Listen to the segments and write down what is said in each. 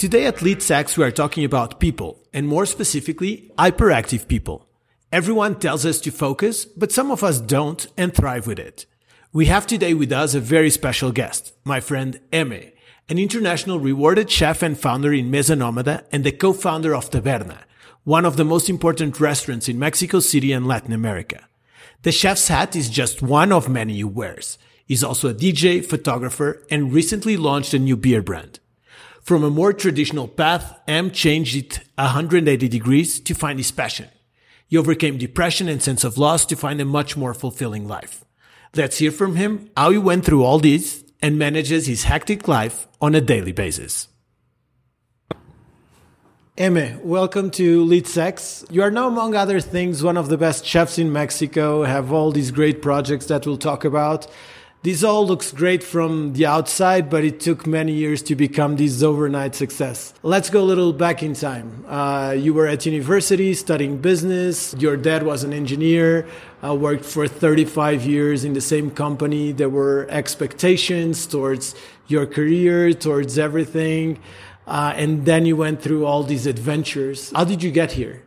Today at Lead Sex, we are talking about people, and more specifically, hyperactive people. Everyone tells us to focus, but some of us don't and thrive with it. We have today with us a very special guest, my friend Eme, an international rewarded chef and founder in Mesa Nomada and the co-founder of Taverna, one of the most important restaurants in Mexico City and Latin America. The chef's hat is just one of many he wears. He's also a DJ, photographer, and recently launched a new beer brand. From a more traditional path, M changed it 180 degrees to find his passion. He overcame depression and sense of loss to find a much more fulfilling life. Let's hear from him how he went through all this and manages his hectic life on a daily basis. Eme, welcome to Lead Sex. You are now, among other things, one of the best chefs in Mexico, have all these great projects that we'll talk about. This all looks great from the outside, but it took many years to become this overnight success. Let's go a little back in time. Uh, you were at university studying business. Your dad was an engineer, uh, worked for 35 years in the same company. There were expectations towards your career, towards everything. Uh, and then you went through all these adventures. How did you get here?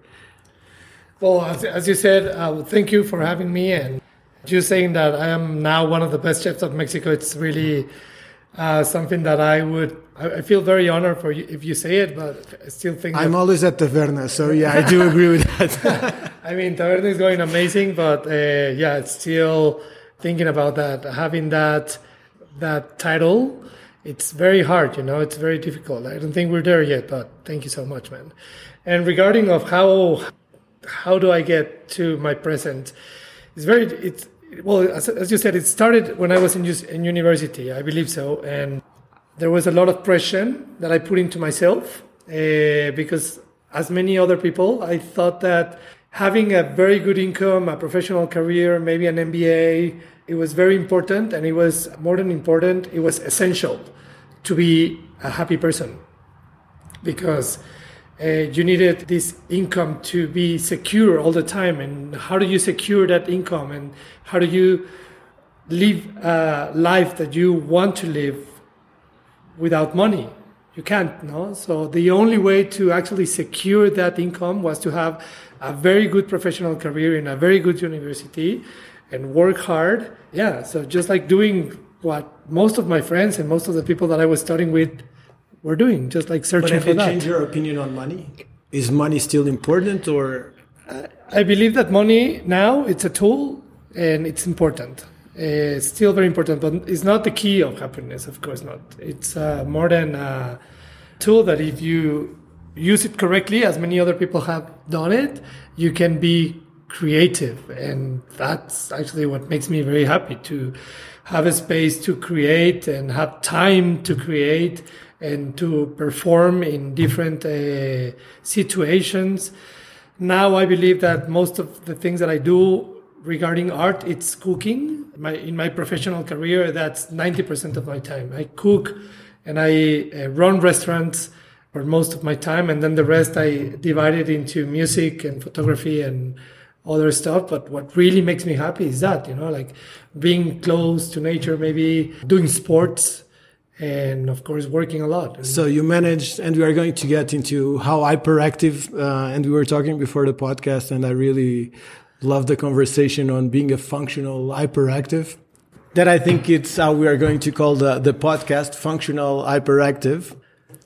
Well, as, as you said, uh, thank you for having me. And you saying that I am now one of the best chefs of Mexico, it's really uh, something that I would. I, feel very honored for you if you say it, but I still think I'm always at Taverna, so yeah, I do agree with that. I mean, Taverna is going amazing, but uh, yeah, it's still thinking about that, having that that title. It's very hard, you know. It's very difficult. I don't think we're there yet, but thank you so much, man. And regarding of how how do I get to my present, it's very it's well, as, as, you said, it started when I was in, in university, I believe so, and there was a lot of pressure that I put into myself uh, because, as many other people, I thought that having a very good income, a professional career, maybe an MBA, it was very important, and it was more than important. It was essential to be a happy person because uh, you needed this income to be secure all the time. And how do you secure that income? And how do you live a life that you want to live without money? You can't, no? So the only way to actually secure that income was to have a very good professional career in a very good university and work hard. Yeah, so just like doing what most of my friends and most of the people that I was studying with we're doing, just like searching but have for you changed your opinion on money? Is money still important, or? I believe that money now it's a tool and it's important. It's still very important, but it's not the key of happiness. Of course not. It's uh, more than a tool that if you use it correctly, as many other people have done it, you can be creative, and that's actually what makes me very happy to have a space to create and have time to create and to perform in different uh, situations. Now I believe that most of the things that I do regarding art, it's cooking. My, in my professional career, that's 90% of my time. I cook and I uh, run restaurants for most of my time, and then the rest I divide it into music and photography and other stuff. But what really makes me happy is that, you know, like being close to nature, maybe doing sports and of course working a lot. So you managed, and we are going to get into how hyperactive, uh, and we were talking before the podcast, and I really love the conversation on being a functional hyperactive. That I think it's how we are going to call the, the podcast functional hyperactive.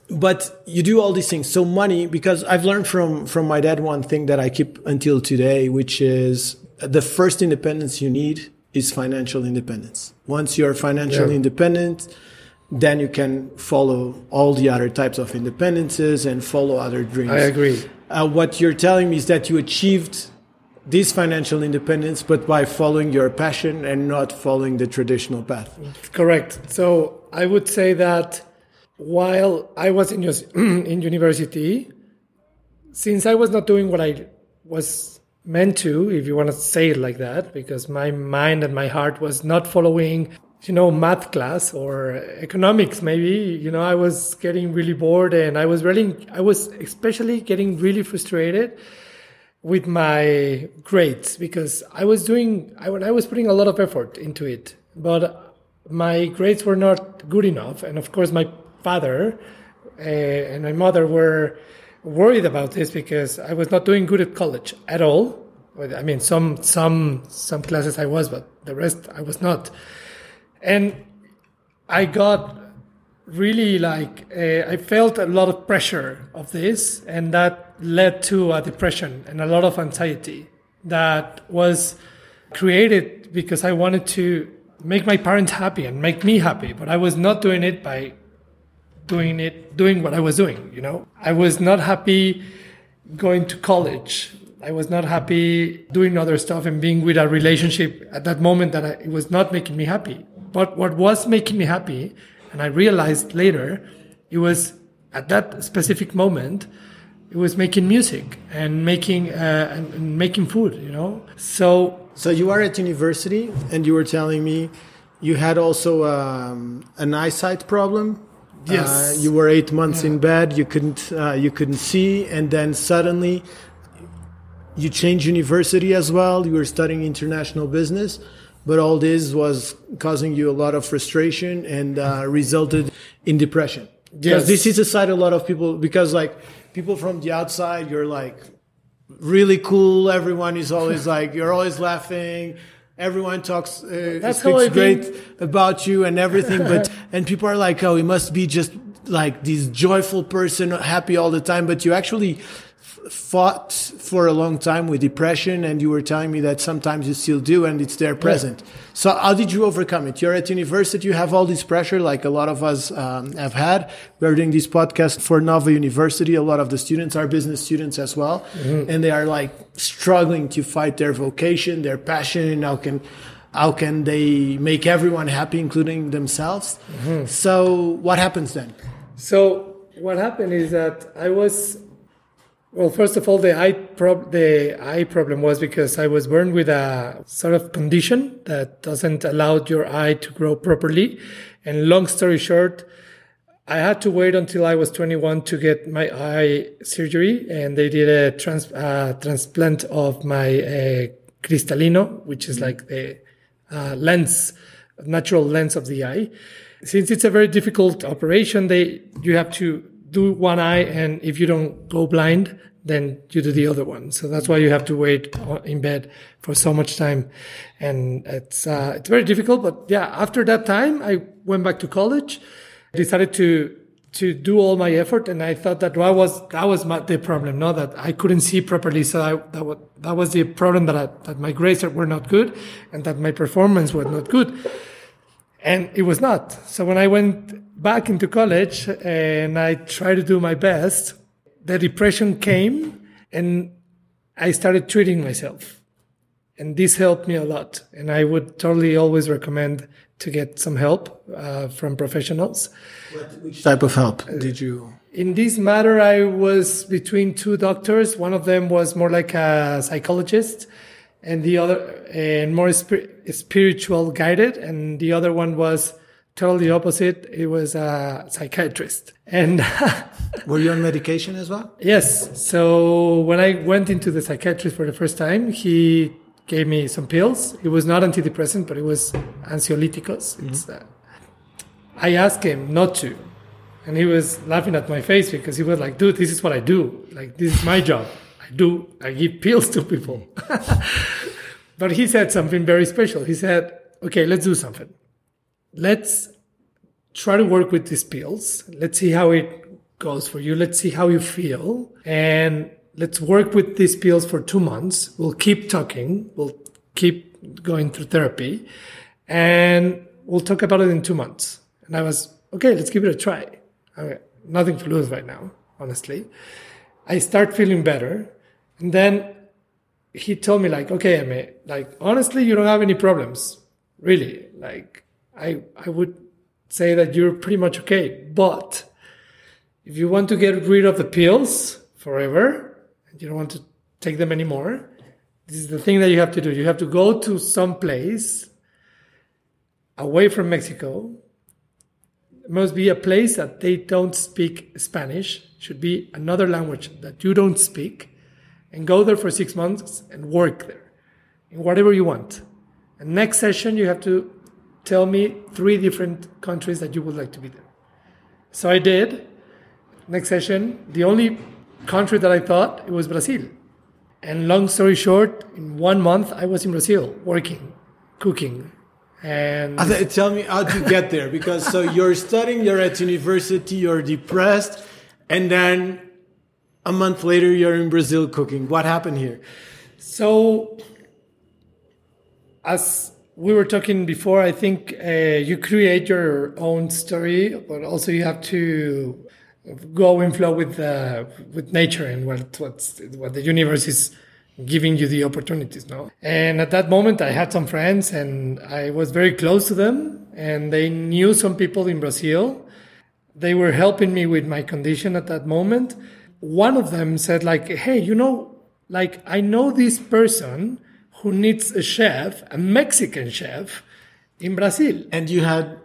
But you do all these things. So money, because I've learned from, from my dad one thing that I keep until today, which is the first independence you need is financial independence. Once you're financially yeah. independent, then you can follow all the other types of independences and follow other dreams. I agree. Uh, what you're telling me is that you achieved this financial independence, but by following your passion and not following the traditional path. Correct. So I would say that while I was in, in university, since I was not doing what I was meant to, if you want to say it like that, because my mind and my heart was not following you know math class or economics maybe you know i was getting really bored and i was really i was especially getting really frustrated with my grades because i was doing i, I was putting a lot of effort into it but my grades were not good enough and of course my father uh, and my mother were worried about this because I was not doing good at college at all. I mean, some some some classes I was, but the rest I was not. And I got really like I felt a lot of pressure of this, and that led to a depression and a lot of anxiety that was created because I wanted to make my parents happy and make me happy, but I was not doing it by doing it doing what I was doing. You know, I was not happy going to college. I was not happy doing other stuff and being with a relationship at that moment that I, it was not making me happy. But what was making me happy and I realized later it was at that specific moment, it was making music and making uh, and, and making food. You know, so so you are at university, and you were telling me you had also um, an eyesight problem. Yes, uh, you were eight months yeah. in bed. You couldn't uh, you couldn't see, and then suddenly you changed university as well. You were studying international business but all this was causing you a lot of frustration and uh, resulted in depression. Yes, this is a side a lot of people because like people from the outside, you're like really cool. Everyone is always like you're always laughing. Everyone talks uh, That's speaks great think. about you and everything, but and people are like, oh, he must be just like this joyful person, happy all the time. But you actually fought for a long time with depression and you were telling me that sometimes you still do and it's there present. Yeah. so how did you overcome it? You're at university you have all this pressure like a lot of us um, have had. We're doing this podcast for nova university. A lot of the students are business students as well. Mm-hmm. and they are like struggling to fight their vocation their passion and how can how can they make everyone happy including themselves. Mm-hmm. so what happens then? So what happened is that i was well, first of all, the eye prob- the eye problem was because I was born with a sort of condition that doesn't allow your eye to grow properly. And long story short, I had to wait until I was 21 to get my eye surgery, and they did a trans- uh, transplant of my uh, cristallino, which is like the uh, lens, natural lens of the eye. Since it's a very difficult operation, they you have to do one eye, and if you don't go blind, then you do the other one. So that's why you have to wait in bed for so much time, and it's uh, it's very difficult. But yeah, after that time, I went back to college, decided to to do all my effort, and I thought that was that was my, the problem, no, that I couldn't see properly. So I, that was that was the problem that I, that my grades were not good, and that my performance was not good, and it was not. So when I went back into college and I tried to do my best the depression came and I started treating myself. And this helped me a lot. And I would totally always recommend to get some help uh, from professionals. What, which type of help did you? In this matter, I was between two doctors. One of them was more like a psychologist, and the other, and more spiritual guided, and the other one was totally opposite. It was a psychiatrist. And were you on medication as well? Yes. So when I went into the psychiatrist for the first time, he gave me some pills. It was not antidepressant, but it was anxiolyticos. Mm-hmm. Uh, I asked him not to. And he was laughing at my face because he was like, dude, this is what I do. Like, this is my job. I do, I give pills to people. but he said something very special. He said, okay, let's do something let's try to work with these pills. Let's see how it goes for you. Let's see how you feel. And let's work with these pills for two months. We'll keep talking. We'll keep going through therapy and we'll talk about it in two months. And I was, okay, let's give it a try. I nothing to lose right now, honestly. I start feeling better. And then he told me like, okay, mean, like, honestly, you don't have any problems. Really. Like, I, I would say that you're pretty much okay. But if you want to get rid of the pills forever, and you don't want to take them anymore, this is the thing that you have to do. You have to go to some place away from Mexico. It must be a place that they don't speak Spanish, should be another language that you don't speak, and go there for six months and work there in whatever you want. And next session, you have to tell me three different countries that you would like to be there. So I did. next session, the only country that I thought it was Brazil. And long story short, in one month I was in Brazil working, cooking, and tell me how to get there because so you're studying, you're at university, you're depressed, and then a month later you're in Brazil cooking. What happened here? So, as we were talking before, I think uh, you create your own story, but also you have to go in flow with uh, with nature and what what's, what the universe is giving you the opportunities no and at that moment i had some friends and i was very close to them and they knew some people in brazil they were helping me with my condition at that moment one of them said like hey you know like i know this person who needs a chef a mexican chef in brazil And you had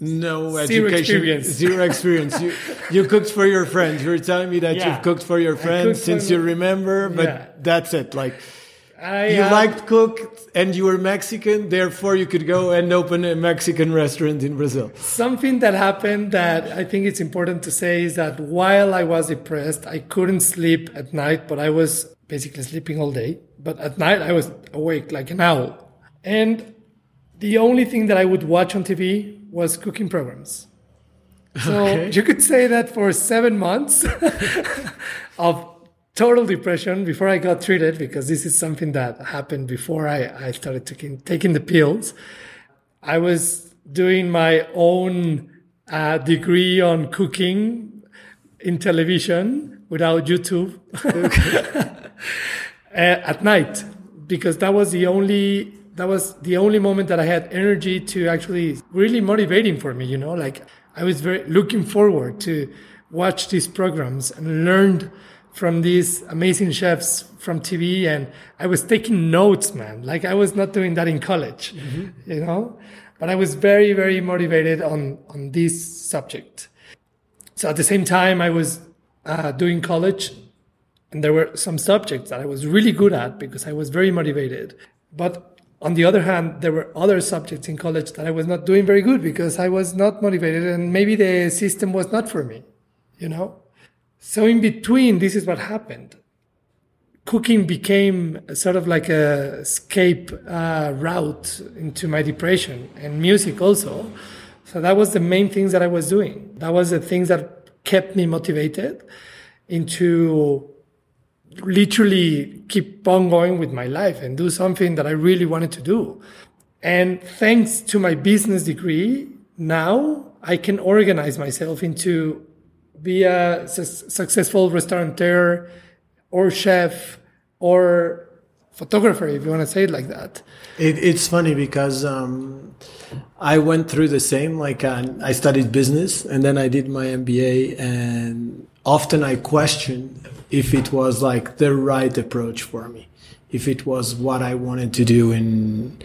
no Zero education, experience. zero experience. you, you cooked for your friends. You're telling me that Yeah. you've cooked for your friends since you remember, but Yeah. that's it. Like I, you uh, liked cook and you were Mexican, therefore you could go and open a Mexican restaurant in Brazil. Something that happened that I think it's important to say is that while I was depressed, I couldn't sleep at night, but I was basically sleeping all day. But at night, I was awake like an owl. And the only thing that I would watch on TV was cooking programs. So Okay. you could say that for seven months of total depression before I got treated, because this is something that happened before I, I started taking, taking the pills. I was doing my own uh, degree on cooking in television without YouTube uh, at night because that was the only that was the only moment that I had energy to actually really motivating for me. You know, like I was very looking forward to watch these programs and learned from these amazing chefs from TV and I was taking notes, man. Like I was not doing that in college, you know, but I was very, very motivated on, on this subject. So at the same time, I was uh, doing college and there were some subjects that I was really good at because I was very motivated. But on the other hand, there were other subjects in college that I was not doing very good because I was not motivated and maybe the system was not for me, you know? So in between, this is what happened. Cooking became sort of like a escape uh, route into my depression and music also. So that was the main things that I was doing. That was the things that kept me motivated into literally keep on going with my life and do something that I really wanted to do. And thanks to my business degree, now I can organize myself into be a su- successful restaurateur or chef or photographer, if you want to say it like that. It, it's funny because um, I went through the same. Like uh, I studied business and then I did my MBA, and often I question if it was like the right approach for me, if it was what I wanted to do in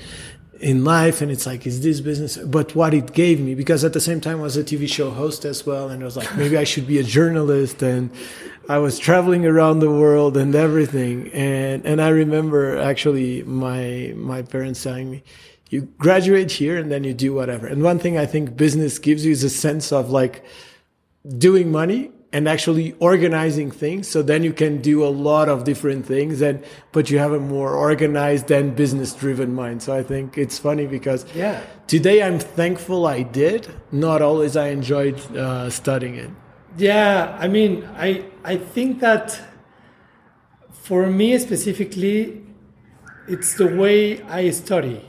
in life. And it's like, is this business? But what it gave me, because at the same time I was a TV show host as well, and I was like, maybe I should be a journalist and. I was traveling around the world and everything, and and I remember actually my my parents telling me, "You graduate here and then you do whatever." And one thing I think business gives you is a sense of like doing money and actually organizing things, so then you can do a lot of different things, and but you have a more organized and business driven mind. So I think it's funny because Yeah. today I'm thankful I did. Not always I enjoyed uh, studying it. Yeah, I mean, I I think that for me specifically, it's the way I study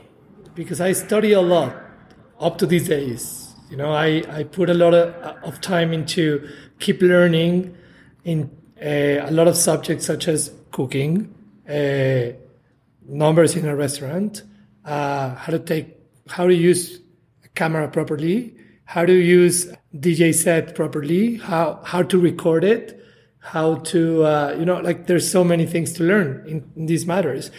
because I study a lot up to these days. You know, I, I put a lot of, of time into keep learning in uh, a lot of subjects such as cooking, uh, numbers in a restaurant, uh, how to take, how to use a camera properly, how to use DJ set properly, how how to record it, how to uh, you know like there's so many things to learn in, in these matters,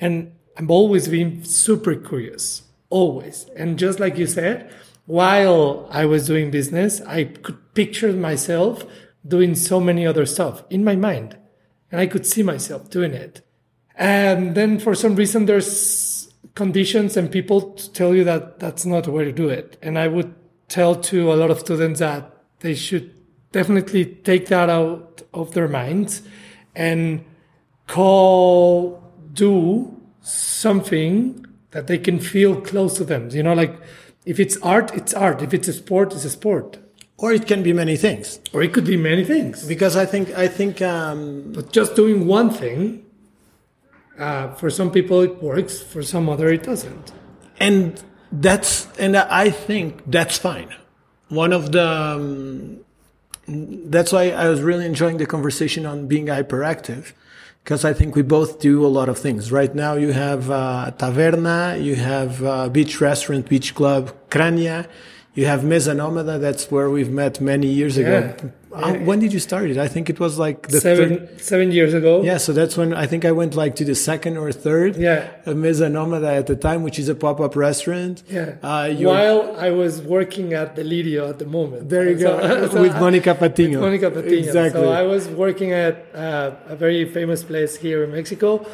and I'm always being super curious, always. And just like you said, while I was doing business, I could picture myself doing so many other stuff in my mind, and I could see myself doing it. And then for some reason, there's conditions and people to tell you that that's not the way to do it. And I would tell to a lot of students that they should definitely take that out of their minds and call, do something that they can feel close to them. You know, like if it's art, it's art. If it's a sport, it's a sport. Or it can be many things. Or it could be many things. Because I think I think um, But just doing one thing, uh, for some people it works, for some other it doesn't. and that's and I think that's fine. One of the um, that's why I was really enjoying the conversation on being hyperactive because I think we both do a lot of things. Right now, you have uh, Taverna, you have uh, beach restaurant, beach club, Crania, you have Mesa Nomada. That's where we've met many years ago. Uh, when did you start it? I think it was like the seven third. seven years ago. Yeah, so that's when I think I went like to the second or third. Yeah. Mesa Nomada at the time, which is a pop up restaurant. Yeah. Uh, While I was working at Delirio at the moment. there you go So- so with Monica Patiño. Monica Patiño. Exactly. So I was working at uh, a very famous place here in Mexico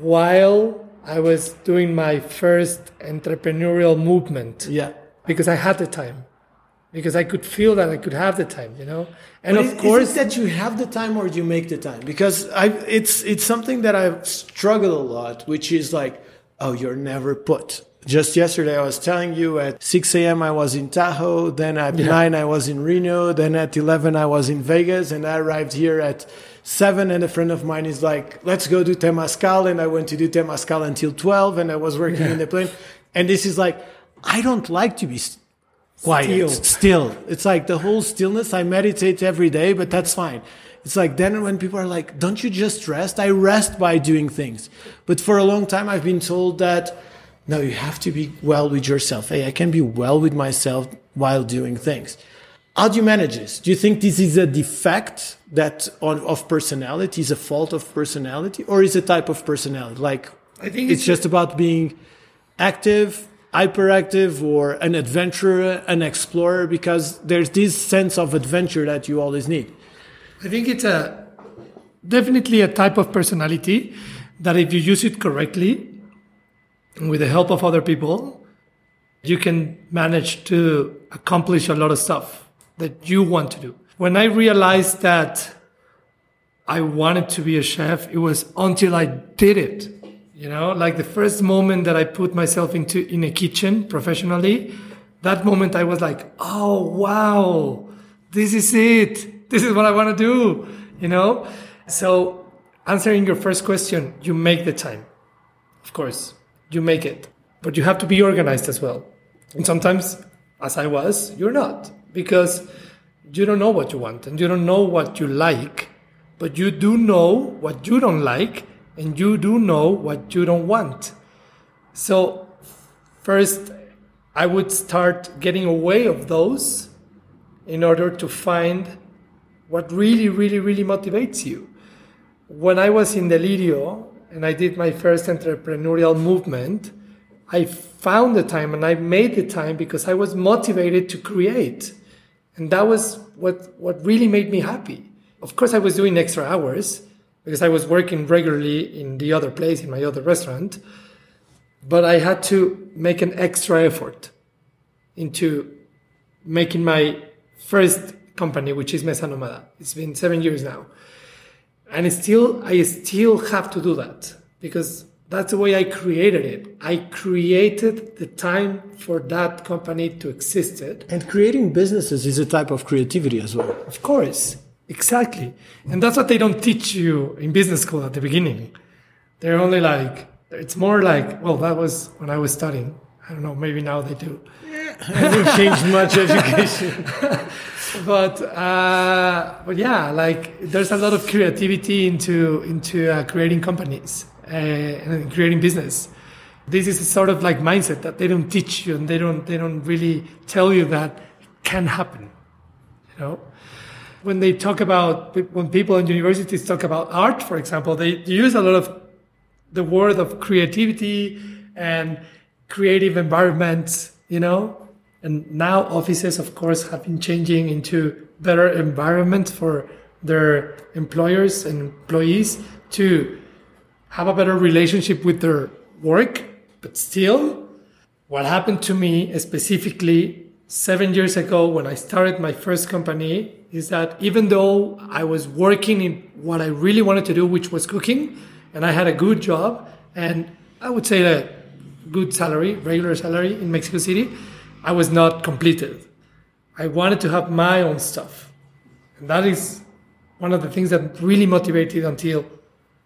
while I was doing my first entrepreneurial movement yeah. because I had the time. Because I could feel that I could have the time, you know? And But of is- course, is that you have the time or you make the time? Because I, it's it's something that I've struggled a lot, which is like, oh, you're never put. Just yesterday, I was telling you at 6 a.m. I was in Tahoe, then at 9 I was in Reno, then at 11 I was in Vegas, and I arrived here at 7. And a friend of mine is like, let's go do Temascal. And I went to do Temascal until 12, and I was working in the plane. And this is like, I don't like to be quiet, Still. still. It's like the whole stillness. I meditate every day, but that's fine. It's like then when people are like, don't you just rest? I rest by doing things. But for a long time, I've been told that no, you have to be well with yourself. Hey, I can be well with myself while doing things. How do you manage this? Do you think this is a defect that on, of personality, is a fault of personality, or is a type of personality? Like, I think it's it's- just about being active, hyperactive, or an adventurer, an explorer, because there's this sense of adventure that you always need. I think it's a definitely a type of personality that if you use it correctly with the help of other people, you can manage to accomplish a lot of stuff that you want to do. When I realized that I wanted to be a chef, it was until I did it. You know, like the first moment that I put myself into in a kitchen professionally, that moment I was like, oh wow, this is it. This is what I want to do. You know? So answering your first question, you make the time. Of course, you make it. But you have to be organized as well. And sometimes, as I was, you're not. Because you don't know what you want and you don't know what you like, but you do know what you don't like and you do know what you don't want. So, first, I would start getting away of those in order to find what really, really, really motivates you. When I was in Delirio and I did my first entrepreneurial movement, I found the time and I made the time because I was motivated to create. And that was what, what really made me happy. Of course, I was doing extra hours because I was working regularly in the other place, in my other restaurant. But I had to make an extra effort into making my first company, which is Mesa Nomada. It's been seven years now. And still, I still have to do that because that's the way I created it. I created the time for that company to exist. It. And creating businesses is a type of creativity as well. Of course, exactly. And that's what they don't teach you in business school at the beginning. They're only like, it's more like, well, that was when I was studying. I don't know, maybe now they do. hasn't changed much education. but uh, but yeah, like there's a lot of creativity into into uh, creating companies uh, and creating business. This is a sort of like mindset that they don't teach you and they don't they don't really tell you that can happen. You know, when they talk about when people in universities talk about art, for example, they use a lot of the word of creativity and creative environments. You know, and now offices, of course, have been changing into better environment for their employers and employees to have a better relationship with their work. But still, what happened to me specifically seven years ago when I started my first company is that even though I was working in what I really wanted to do, which was cooking, and I had a good job, and I would say a good salary, regular salary in Mexico City, I was not completed. I wanted to have my own stuff. And that is one of the things that really motivated until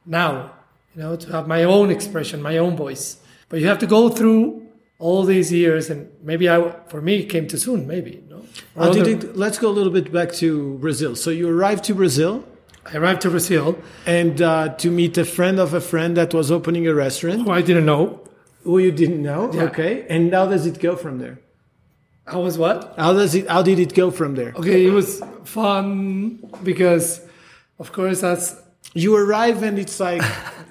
now, you know, to have my own expression, my own voice. But you have to go through all these years, and maybe I, for me, it came too soon. Maybe no. Did it, let's go a little bit back to Brazil. So you arrived to Brazil. I arrived to Brazil and uh, to meet a friend of a friend that was opening a restaurant. Who I didn't know. Who you didn't know? Yeah. Okay. And how does it go from there? How was what? How does it? How did it go from there? Okay, it was fun because, of course, that's You arrive and it's like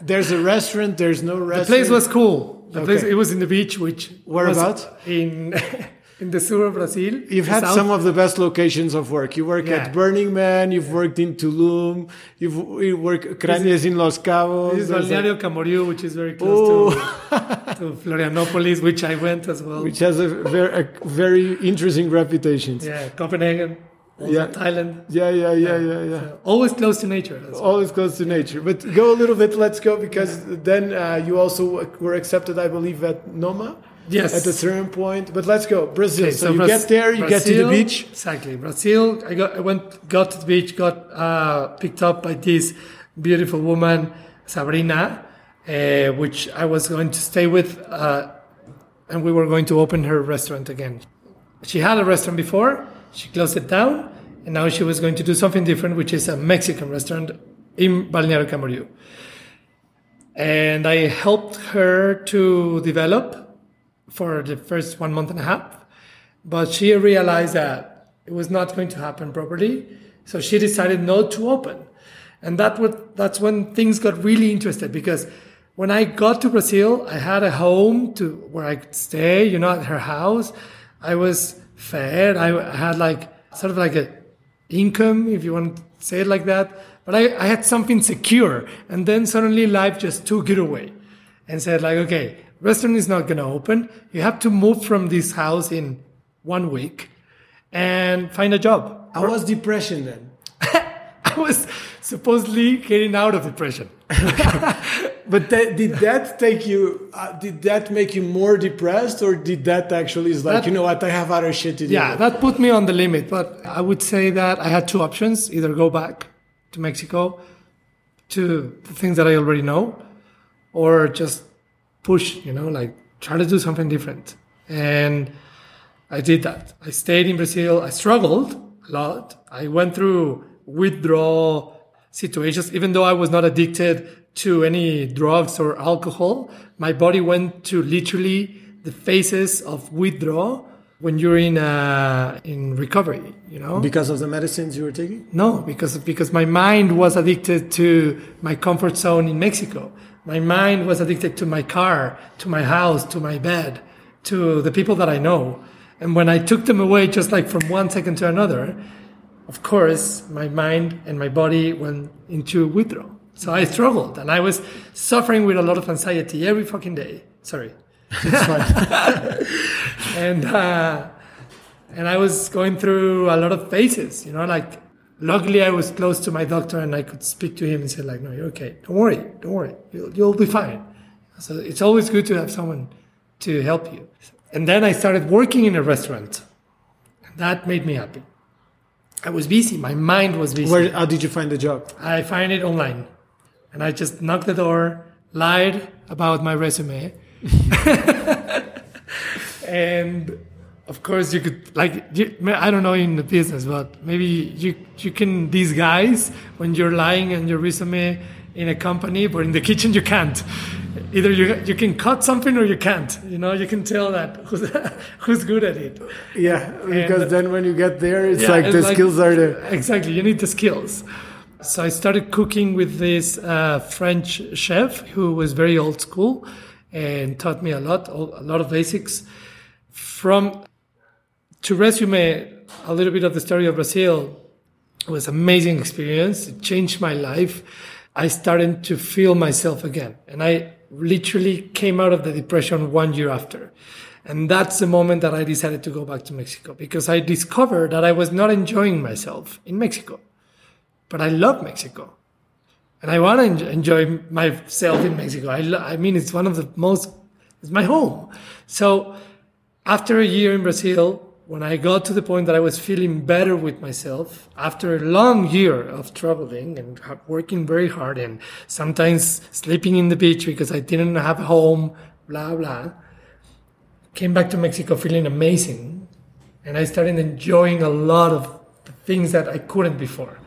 there's a restaurant. There's no restaurant. the place was cool. Okay. it was in the beach, which Whereabouts? in in the sur of Brazil. You've had south. some of the best locations of work. You work Yeah. at Burning Man. You've worked in Tulum. You've you work Cranes in Los Cabos. This is Balneario Camboriú, which is very Oh. close to, to Florianopolis, which I went as well. which has a very, a very interesting reputation. yeah, Copenhagen, Yeah. Thailand. Yeah, yeah, yeah, yeah, yeah. So always close to nature. That's Always close to nature. But go a little bit. Let's go because then uh, you also were accepted, I believe, at Noma Yes. at a certain point. But let's go Brazil. Okay, so, you Braz- get there, you get to the beach. Exactly, Brazil. I got, I went, got to the beach, got uh, picked up by this beautiful woman, Sabrina, uh, which I was going to stay with, uh, and we were going to open her restaurant again. She had a restaurant before, she closed it down, and now she was going to do something different, which is a Mexican restaurant in Balneario Camboriú. And I helped her to develop for the first one month and a half. But she realized that it was not going to happen properly. So she decided not to open. And that was, that's when things got really interested because when I got to Brazil, I had a home to where I could stay, you know, at her house. I was fed. I had like sort of like a income, if you want to say it like that. But I, I had something secure. And then suddenly life just took it away and said like, okay, restaurant is not going to open. You have to move from this house in one week and find a job. How was depression then? I was supposedly getting out of depression. But that, did that take you? Uh, did that make you more depressed, or did that actually is like That- you know what? I have other shit to do. Yeah, that put me on the limit. But I would say that I had two options: either go back to Mexico to the things that I already know, or just push. You know, like try to do something different. And I did that. I stayed in Brazil. I struggled a lot. I went through withdrawal situations, even though I was not addicted to any drugs or alcohol. My body went to literally the phases of withdrawal when you're in uh, in recovery. You know, because of the medicines you were taking. no, because because my mind was addicted to my comfort zone in Mexico. My mind was addicted to my car, to my house, to my bed, to the people that I know. And when I took them away, just like from one second to another, of course, my mind and my body went into withdrawal. So I struggled and I was suffering with a lot of anxiety every fucking day. Sorry. And uh, and I was going through a lot of phases. You know, like luckily I was close to my doctor and I could speak to him and say like, "No, you're okay. Don't worry. Don't worry. You'll, you'll be fine." So it's always good to have someone to help you. And then I started working in a restaurant. And That made me happy. I was busy. My mind was busy. Where? How did you find the job? I find it online. And I just knocked the door, lied about my resume. and of course you could like you, I don't know in the business, but maybe you you can disguise when you're lying on your resume in a company, but in the kitchen you can't. Either you you can cut something or you can't. You know, you can tell that who's who's good at it. Yeah, because And- then when you get there, it's Yeah, like it's the like- skills are there. Exactly, you need the skills. So I started cooking with this uh, French chef who was very old school and taught me a lot, a lot of basics. From to resume a little bit of the story of Brazil, it was amazing experience. It changed my life. I started to feel myself again, and I literally came out of the depression one year after. And that's the moment that I decided to go back to Mexico because I discovered that I was not enjoying myself in Mexico. But I love Mexico. And I want to enjoy myself in Mexico. I, lo- I mean, it's one of the most, it's my home. So after a year in Brazil, when I got to the point that I was feeling better with myself after a long year of traveling and working very hard and sometimes sleeping in the beach because I didn't have a home, blah, blah, came back to Mexico feeling amazing. And I started enjoying a lot of things that I couldn't before.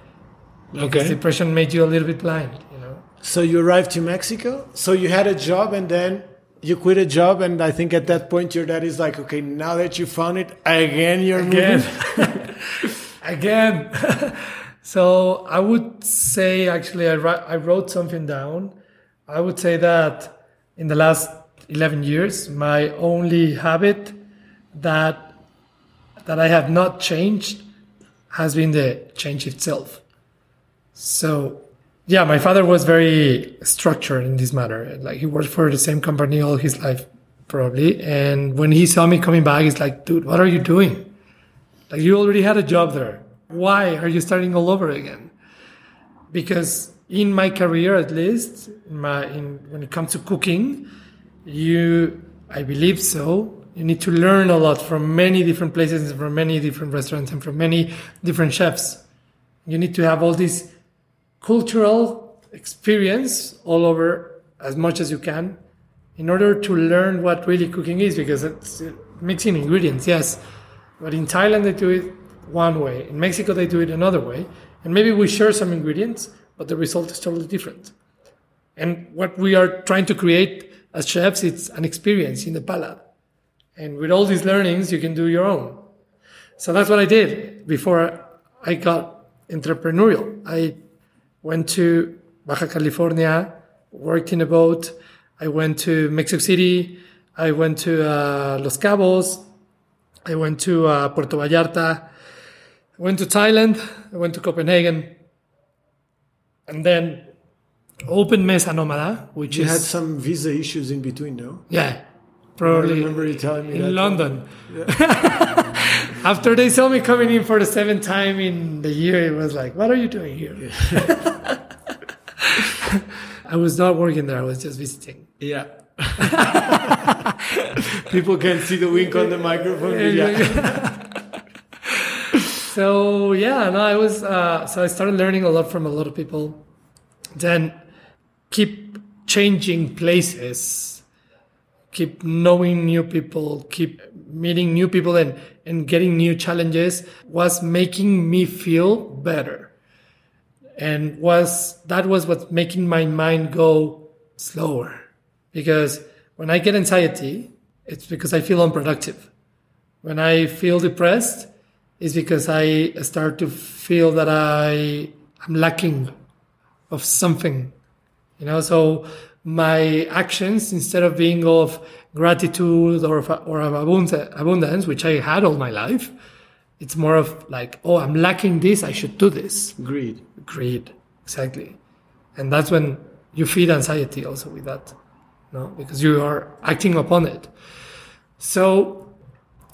Because depression made you a little bit blind, you know. So you arrived to Mexico. So you had a job, and then you quit a job, and I think at that point your dad is like, "Okay, now that you found it again, you're Again. moving." again. so I would say, actually, I, I wrote something down. I would say that in the last 11 years, my only habit that that I have not changed has been the change itself. So, yeah, my father was very structured in this matter. Like he worked for the same company all his life, probably. And when he saw me coming back, he's like, "Dude, what are you doing?" Like you already had a job there. Why are you starting all over again? Because in my career, at least, my in, when it comes to cooking, you, I believe so. You need to learn a lot from many different places, from many different restaurants, and from many different chefs. You need to have all this cultural experience all over as much as you can in order to learn what really cooking is because it's uh, mixing ingredients, yes. But in Thailand, they do it one way. In Mexico, they do it another way. And maybe we share some ingredients, but the result is totally different. And what we are trying to create as chefs, it's an experience in the palate. And with all these learnings, you can do your own. So that's what I did before I got entrepreneurial. I went to Baja California, worked in a boat. I went to Mexico City. I went to uh, Los Cabos. I went to uh, Puerto Vallarta. I went to Thailand. I went to Copenhagen. And then opened Mesa Nomada, which You is had some visa issues in between, no? yeah, I probably remember you telling me in. London. After they saw me coming in for the seventh time in the year, it was like, "What are you doing here?" I was not working there; I was just visiting. Yeah. People can see the wink on the microphone. Yeah. so yeah, no, I was. Uh, so I started learning a lot from a lot of people. Then keep changing places, keep knowing new people, keep meeting new people, and and getting new challenges was making me feel better, and was that was what making my mind go slower, because when I get anxiety, it's because I feel unproductive. When I feel depressed, it's because I start to feel that I am lacking of something, you know. So my actions, instead of being of gratitude or of, or of abundance, which I had all my life, it's more of like, oh, I'm lacking this. I should do this. Greed. Greed, exactly, and that's when you feed anxiety also with that, no, because you are acting upon it. So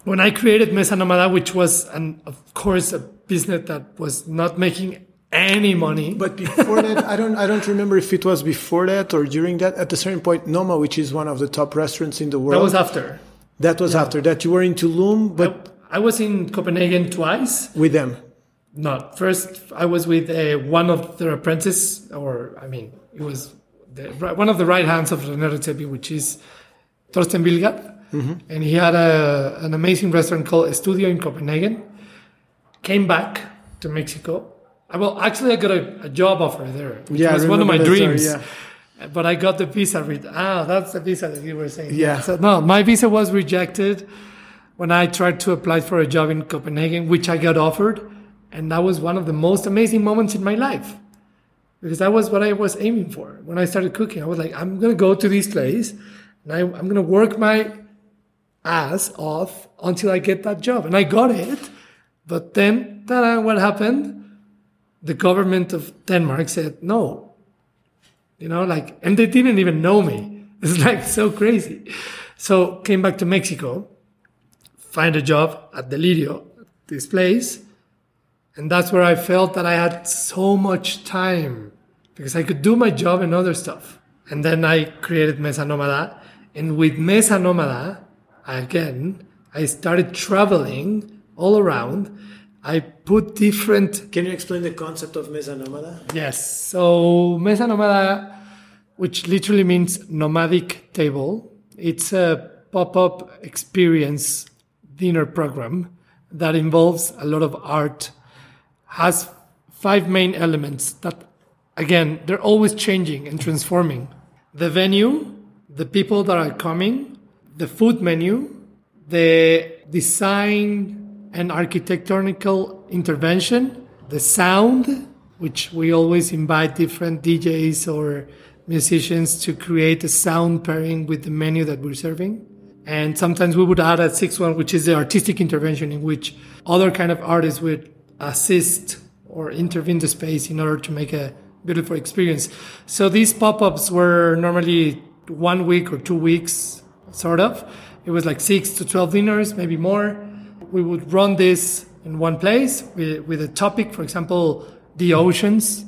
when I created Mesa Nomada, which was, and of course, a business that was not making any money. But before that, I don't I don't remember if it was before that or during that. At a certain point, Noma, which is one of the top restaurants in the world, that was after. that was after that. You were in Tulum, but I was in Copenhagen twice. with them. Not first, I was with uh, one of the apprentices, or I mean, it was the, one of the right hands of René Redzepi, which is Torsten Vildgaard. And he had a, an amazing restaurant called Estudio in Copenhagen. Came back to Mexico. I, well, actually, I got a, a job offer there, which Yeah, was one of my that story, dreams. yeah. But I got the visa. Re- ah, that's the visa that you were saying. Yeah. So, no, my visa was rejected when I tried to apply for a job in Copenhagen, which I got offered. And that was one of the most amazing moments in my life because that was what I was aiming for. When I started cooking, I was like, I'm going to go to this place and I, I'm going to work my ass off until I get that job. And I got it. But then, ta-da, what happened? The government of Denmark said, no. You know, like, and they didn't even know me. It's like so crazy. So came back to Mexico find a job at Delirio, this place. And that's where I felt that I had so much time because I could do my job and other stuff. And then I created Mesa Nomada. And with Mesa Nomada, again, I started traveling all around. I put different. Can you explain the concept of Mesa Nomada? Yes. So, Mesa Nomada, which literally means nomadic table, it's a pop up experience dinner program that involves a lot of art, has five main elements that, again, they're always changing and transforming the venue, the people that are coming, the food menu, the design and architectonical intervention, the sound, which we always invite different DJs or musicians to create a sound pairing with the menu that we're serving. And sometimes we would add a sixth one, which is the artistic intervention, in which other kind of artists would assist or intervene the space in order to make a beautiful experience. So these pop-ups were normally one week or two weeks, sort of. It was like six to 12 dinners, maybe more. We would run this in one place with, with a topic, for example, the oceans.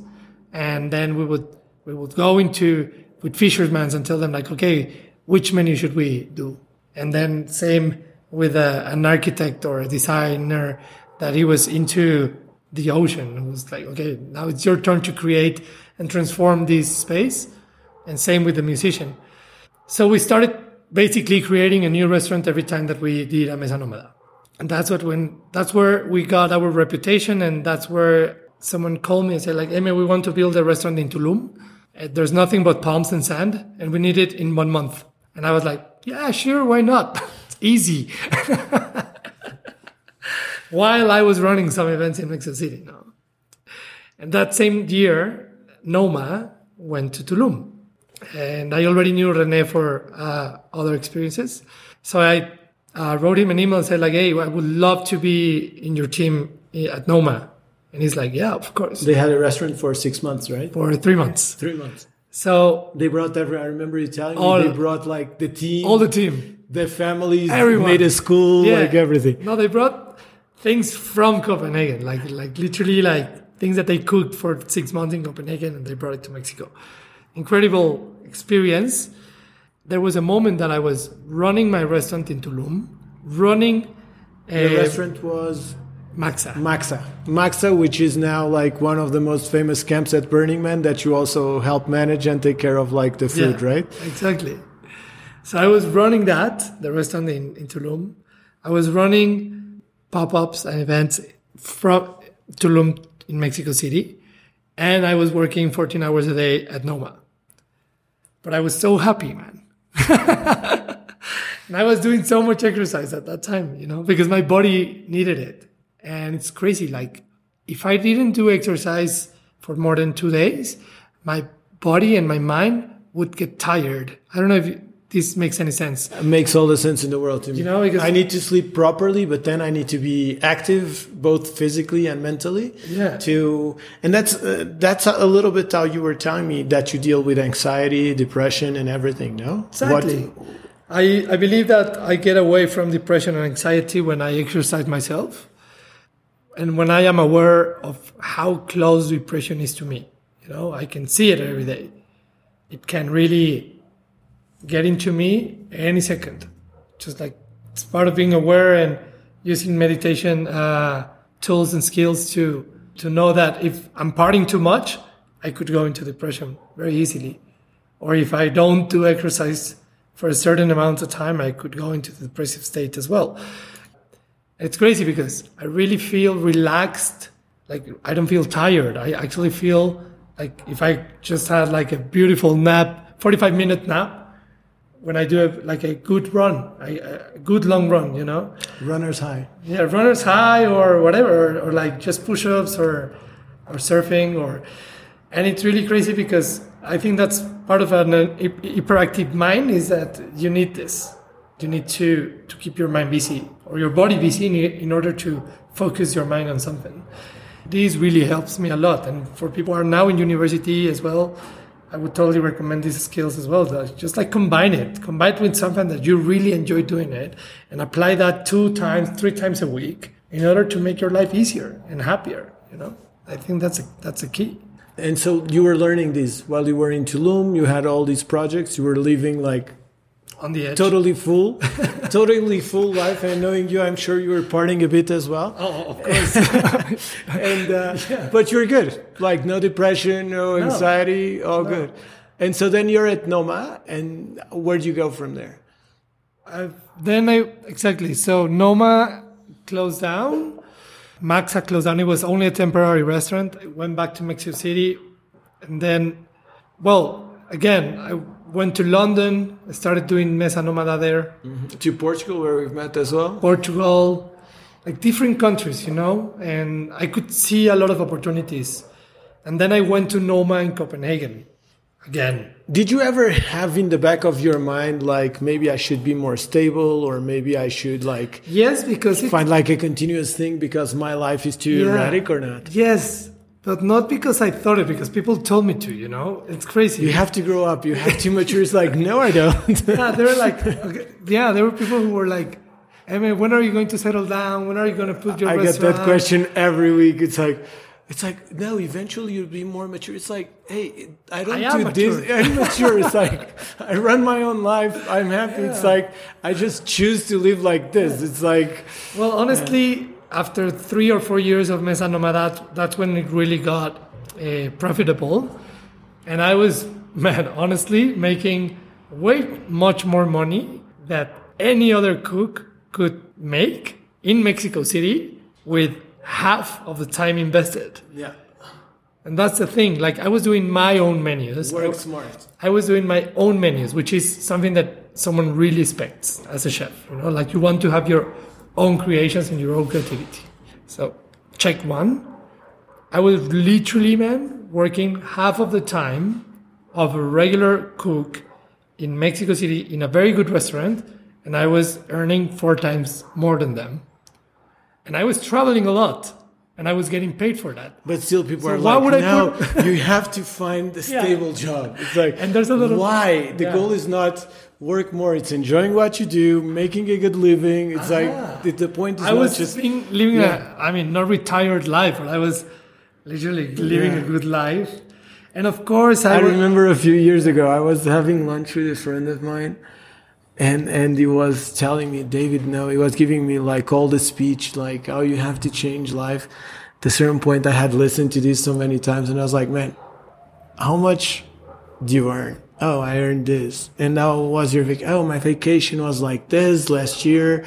And then we would, we would go into with fishermen and tell them like, okay, which menu should we do? And then same with a, an architect or a designer that he was into the ocean. It was like, okay, now it's your turn to create and transform this space. And same with the musician. So we started basically creating a new restaurant every time that we did a Mesa Nomada. And that's what when that's where we got our reputation and that's where someone called me and said like, Amy, we want to build a restaurant in Tulum. Uh, there's nothing but palms and sand and we need it in one month. And I was like, yeah, sure, why not? it's easy. While I was running some events in Mexico City. No. And that same year, Noma went to Tulum. And I already knew Rene for uh, other experiences. So I uh, wrote him an email and said like, hey, I would love to be in your team at Noma. And he's like, yeah, of course. They had a restaurant for six months, right? For three months. Three months. So they brought every. I remember you telling all, me they brought like the team, all the team, the families, everyone made a school, yeah. like everything. No, they brought things from Copenhagen, like like literally like things that they cooked for six months in Copenhagen, and they brought it to Mexico. Incredible experience. There was a moment that I was running my restaurant in Tulum, running. The restaurant was Maxa. Maxa. Maxa, which is now like one of the most famous camps at Burning Man that you also help manage and take care of like the food, Yeah, right? Exactly. So I was running that, the restaurant in, in Tulum. I was running pop-ups and events from Tulum in Mexico City. And I was working 14 hours a day at Noma. But I was so happy, man. and I was doing so much exercise at that time, you know, because my body needed it. And it's crazy. Like, if I didn't do exercise for more than two days, my body and my mind would get tired. I don't know if this makes any sense. It makes all the sense in the world to me. You know, because- I need to sleep properly, but then I need to be active both physically and mentally. Yeah. To and that's uh, that's a little bit how you were telling me that you deal with anxiety, depression, and everything. No, Exactly. What, I, I believe that I get away from depression and anxiety when I exercise myself and when I am aware of how close depression is to me. You know, I can see it every day. It can really get into me any second. Just like it's part of being aware and using meditation uh, tools and skills to to know that if I'm partying too much, I could go into depression very easily. Or if I don't do exercise for a certain amount of time, I could go into the depressive state as well. It's crazy because I really feel relaxed. Like I don't feel tired. I actually feel like if I just had like a beautiful nap, 45 minute nap, when I do a, like a good run, a, a good long run, you know, runners high. yeah, runner's high or whatever, or, or like just push-ups or or surfing or, and it's really crazy because I think that's part of an uh, hyperactive mind is that you need this, you need to to keep your mind busy or your body busy in, in order to focus your mind on something. This really helps me a lot, and for people who are now in university as well, I would totally recommend these skills as well. Though. Just like combine it, combine it with something that you really enjoy doing it, and apply that two times, three times a week in order to make your life easier and happier. You know, I think that's a, that's a key. And so you were learning these while you were in Tulum. You had all these projects. You were living like on the edge. Totally full, totally full life. And knowing you, I'm sure you were partying a bit as well. Oh, of course. and uh, yeah. but you're good. Like no depression, no anxiety, no. all no. good. And so then you're at Noma, and where do you go from there? Uh, then I exactly. So Noma closed down. Maxa closed down. It was only a temporary restaurant. I went back to Mexico City, and then, well, again, I went to London. Started doing Mesa Nomada there. Mm-hmm. To Portugal, where we've met as well. Portugal, like different countries, you know, and I could see a lot of opportunities. And then I went to Noma in Copenhagen again. Did you ever have in the back of your mind like maybe I should be more stable or maybe I should like yes because find like a continuous thing because my life is too yeah, erratic or not? Yes, but not because I thought it, because people told me to, you know? It's crazy. You have to grow up, you have to mature. It's like, no, I don't. yeah, they were like, okay. yeah, there were people who were like, I mean, when are you going to settle down? When are you going to put your I get that question every week. It's like, it's like, no, eventually you'll be more mature. It's like, hey, I don't I do mature. this. I'm mature. It's like, I run my own life. I'm happy. Yeah. It's like, I just choose to live like this. It's like, well, honestly, after three or four years of Mesa Nomada, that's when it really got uh, profitable. And I was, man, honestly, making way much more money that any other cook could make in Mexico City with half of the time invested. Yeah. And that's the thing. Like I was doing my own menus. Work smart. I was doing my own menus, which is something that someone really expects as a chef. You know, like you want to have your own creations and your own creativity. So, check one. I was literally, man, working half of the time of a regular cook in Mexico City in a very good restaurant, and I was earning four times more than them. And I was traveling a lot, and I was getting paid for that. But still, people so are why like, would now put... you have to find a stable yeah. job. It's like, and there's a little why the yeah. goal is not work more. It's enjoying what you do, making a good living. It's like ah. the, the, point is I was just living, living yeah. a, I mean, not retired life, but I was literally living yeah. a good life. And of course, I, I remember a few years ago, I was having lunch with a friend of mine, and and he was telling me, David, no, he was giving me like all the speech, like, oh, you have to change life. At a certain point, I had listened to this so many times, and I was like, man, how much do you earn? Oh, I earned this. And now was your vac- oh, my vacation was like this last year,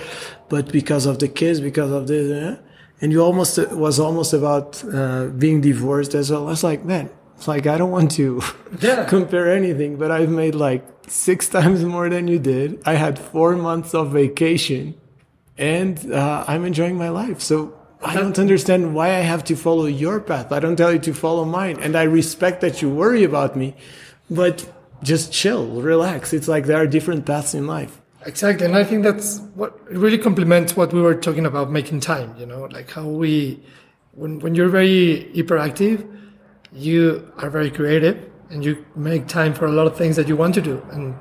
but because of the kids, because of this, eh? and you almost it was almost about uh, being divorced as well. I was like, man, it's like I don't want to yeah. compare anything, but I've made like six times more than you did. I had four months of vacation, and uh, I'm enjoying my life. So I don't understand why I have to follow your path. I don't tell you to follow mine, and I respect that you worry about me, but just chill, relax. It's like there are different paths in life. Exactly, and I think that's what really complements what we were talking about making time. You know, like how we, when when you're very hyperactive, you are very creative and you make time for a lot of things that you want to do, and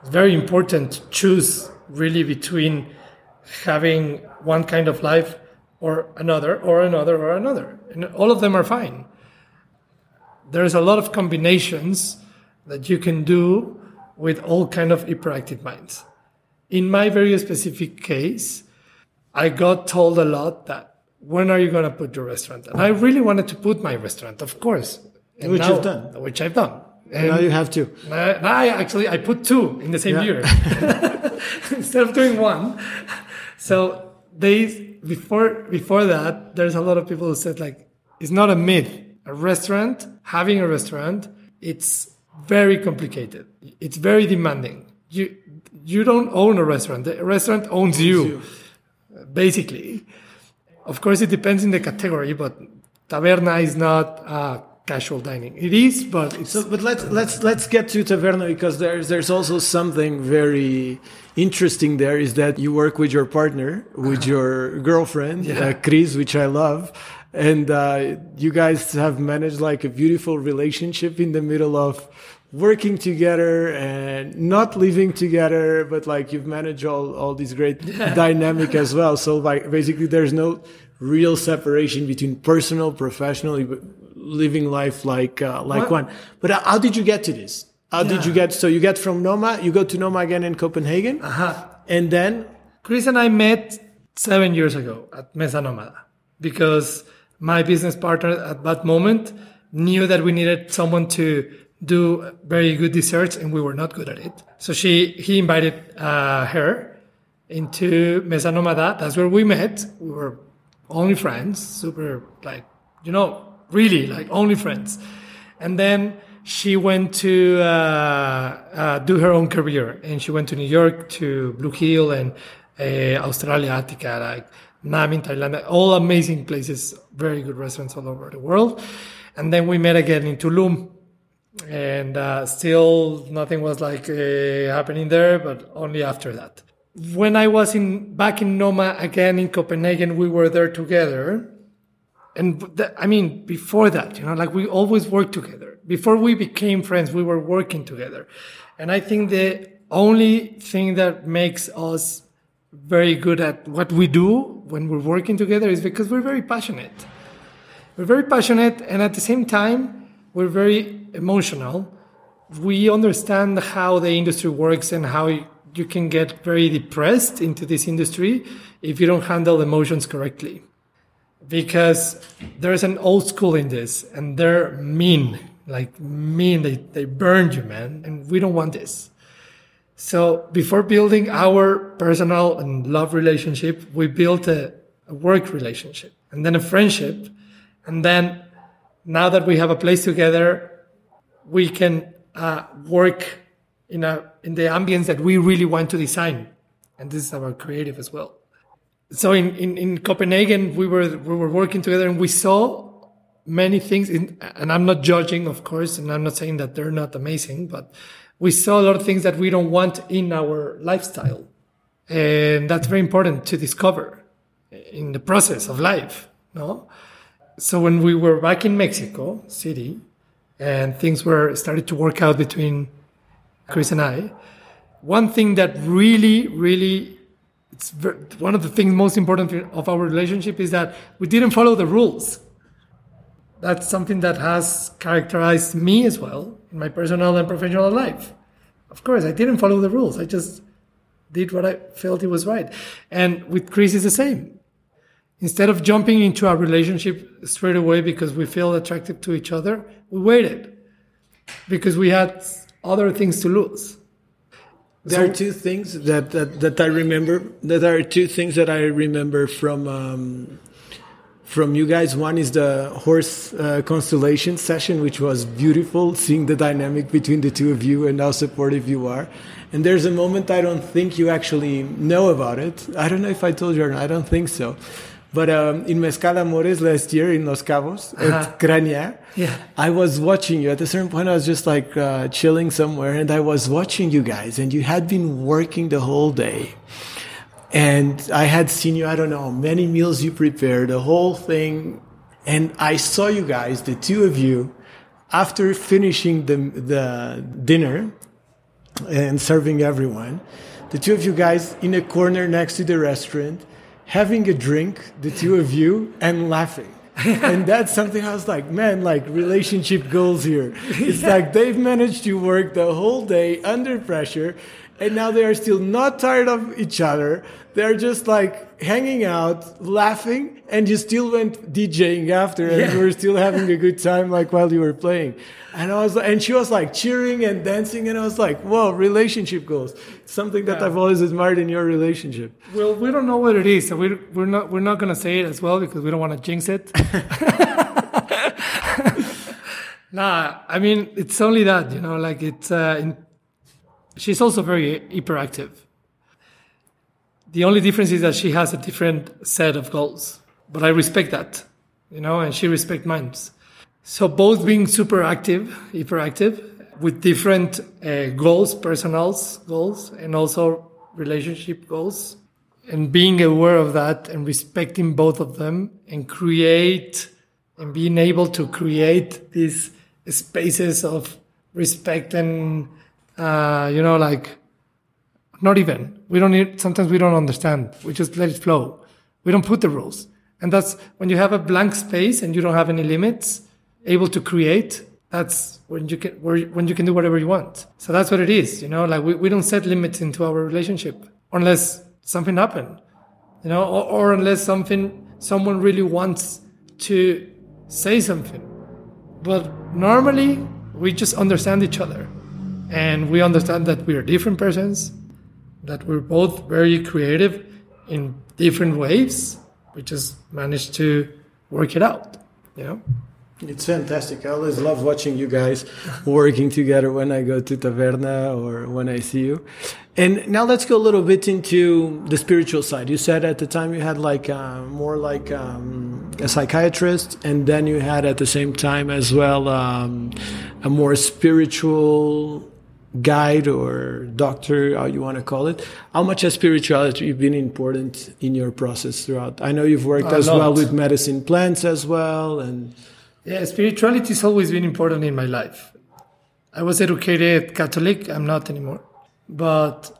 it's very important to choose really between having one kind of life or another, or another, or another, and all of them are fine. There's a lot of combinations that you can do with all kind of hyperactive minds. In my very specific case, I got told a lot that when are you going to put your restaurant? And I really wanted to put my restaurant, of course. And which now, you've done. Which I've done. And now you have two. Uh, I actually I put two in the same yeah. year instead of doing one. So they before before that, there's a lot of people who said like it's not a myth. A restaurant having a restaurant, it's very complicated. It's very demanding. You you don't own a restaurant. The restaurant owns, owns you, you, basically. Of course, it depends in the category, but taverna is not uh, casual dining. It is, but it's. So, but let's let's let's get to taverna because there's there's also something very interesting there. Is that you work with your partner, with uh-huh. your girlfriend, yeah. uh, Chris, which I love and uh, you guys have managed like a beautiful relationship in the middle of working together and not living together, but like you've managed all, all these great dynamic as well. So like basically there's no real separation between personal, professional, living life like, uh, like what? one. But how did you get to this? How yeah. did you get, so you get from Noma, you go to Noma again in Copenhagen. Uh-huh. And then? Chris and I met seven years ago at Mesa Nomada because my business partner at that moment knew that we needed someone to do very good desserts and we were not good at it. So she, he invited uh, her into Mesa Nomada. That's where we met. We were only friends, super like, you know, really like only friends. And then she went to uh, uh, do her own career and she went to New York to Blue Hill and uh, Australia, Attica, like Nahm in Thailand, all amazing places, very good restaurants all over the world. And then we met again in Tulum and uh, still nothing was like uh, happening there, but only after that. When I was in back in Noma again in Copenhagen, we were there together, and th- I mean before that, you know, like we always worked together. Before we became friends, we were working together, and I think the only thing that makes us very good at what we do when we're working together is because we're very passionate. We're very passionate, and at the same time we're very emotional. We understand how the industry works and how you can get very depressed into this industry if you don't handle emotions correctly. Because there's an old school in this and they're mean, like mean, they, they burn you, man. And we don't want this. So before building our personal and love relationship, we built a, a work relationship and then a friendship and then now that we have a place together, we can uh, work in a in the ambience that we really want to design, and this is our creative as well. So in, in, in Copenhagen, we were we were working together, and we saw many things. In, and I'm not judging, of course, and I'm not saying that they're not amazing, but we saw a lot of things that we don't want in our lifestyle, and that's very important to discover in the process of life. No so when we were back in Mexico City, and things were started to work out between Chris and I, one thing that really, really, it's one of the things most important of our relationship is that we didn't follow the rules. That's something that has characterized me as well my personal and professional life. Of course, I didn't follow the rules. I just did what I felt it was right. And with Chris, is the same Instead of jumping into a relationship straight away because we feel attracted to each other, we waited because we had other things to lose. There so, are two things that, that, that I remember. That are two things that I remember from um, from you guys. One is the horse uh, constellation session, which was beautiful, seeing the dynamic between the two of you and how supportive you are. And there's a moment I don't think you actually know about it. I don't know if I told you or not. I don't think so. But um, in Mezcal Amores last year in Los Cabos uh-huh. at Crania, yeah. I was watching you. At a certain point, I was just like uh, chilling somewhere, and I was watching you guys, and you had been working the whole day. And I had seen you, I don't know, many meals you prepared, the whole thing. And I saw you guys, the two of you, after finishing the, the dinner and serving everyone, the two of you guys in a corner next to the restaurant having a drink, the two of you, and laughing. and that's something I was like, man, like relationship goals here. It's yeah. like they've managed to work the whole day under pressure, and now they are still not tired of each other. They're just like hanging out, laughing, and you still went DJing after, and yeah. you were still having a good time, like while you were playing. And I was, and she was like cheering and dancing, and I was like, "Whoa, relationship goals!" Something that yeah. I've always admired in your relationship. Well, we don't know what it is, so we're we're not we're not gonna say it as well because we don't want to jinx it. nah, I mean it's only that you know, like it's. Uh, in, she's also very hyperactive. The only difference is that she has a different set of goals, but I respect that, you know, and she respects mine. So both being super active, hyperactive, with different uh, goals, personal goals, and also relationship goals. and being aware of that and respecting both of them and create and being able to create these spaces of respect and uh, you know like not even. We don't need sometimes we don't understand. We just let it flow. We don't put the rules. And that's when you have a blank space and you don't have any limits able to create that's when you can when you can do whatever you want. So that's what it is you know? Like we, we don't set limits into our relationship unless something happened you know? Or, or unless something someone really wants to say something. But normally we just understand each other and we understand that we are different persons that we're both very creative in different ways we just managed to work it out you know it's fantastic. I always love watching you guys working together when I go to Taverna or when I see you. And now let's go a little bit into the spiritual side. You said at the time you had like uh, more like um, a psychiatrist, and then you had at the same time as well um, a more spiritual guide or doctor, how you want to call it. How much has spirituality been important in your process throughout? I know you've worked a as lot. well with medicine plants as well, and yeah spirituality has always been important in my life i was educated catholic i'm not anymore but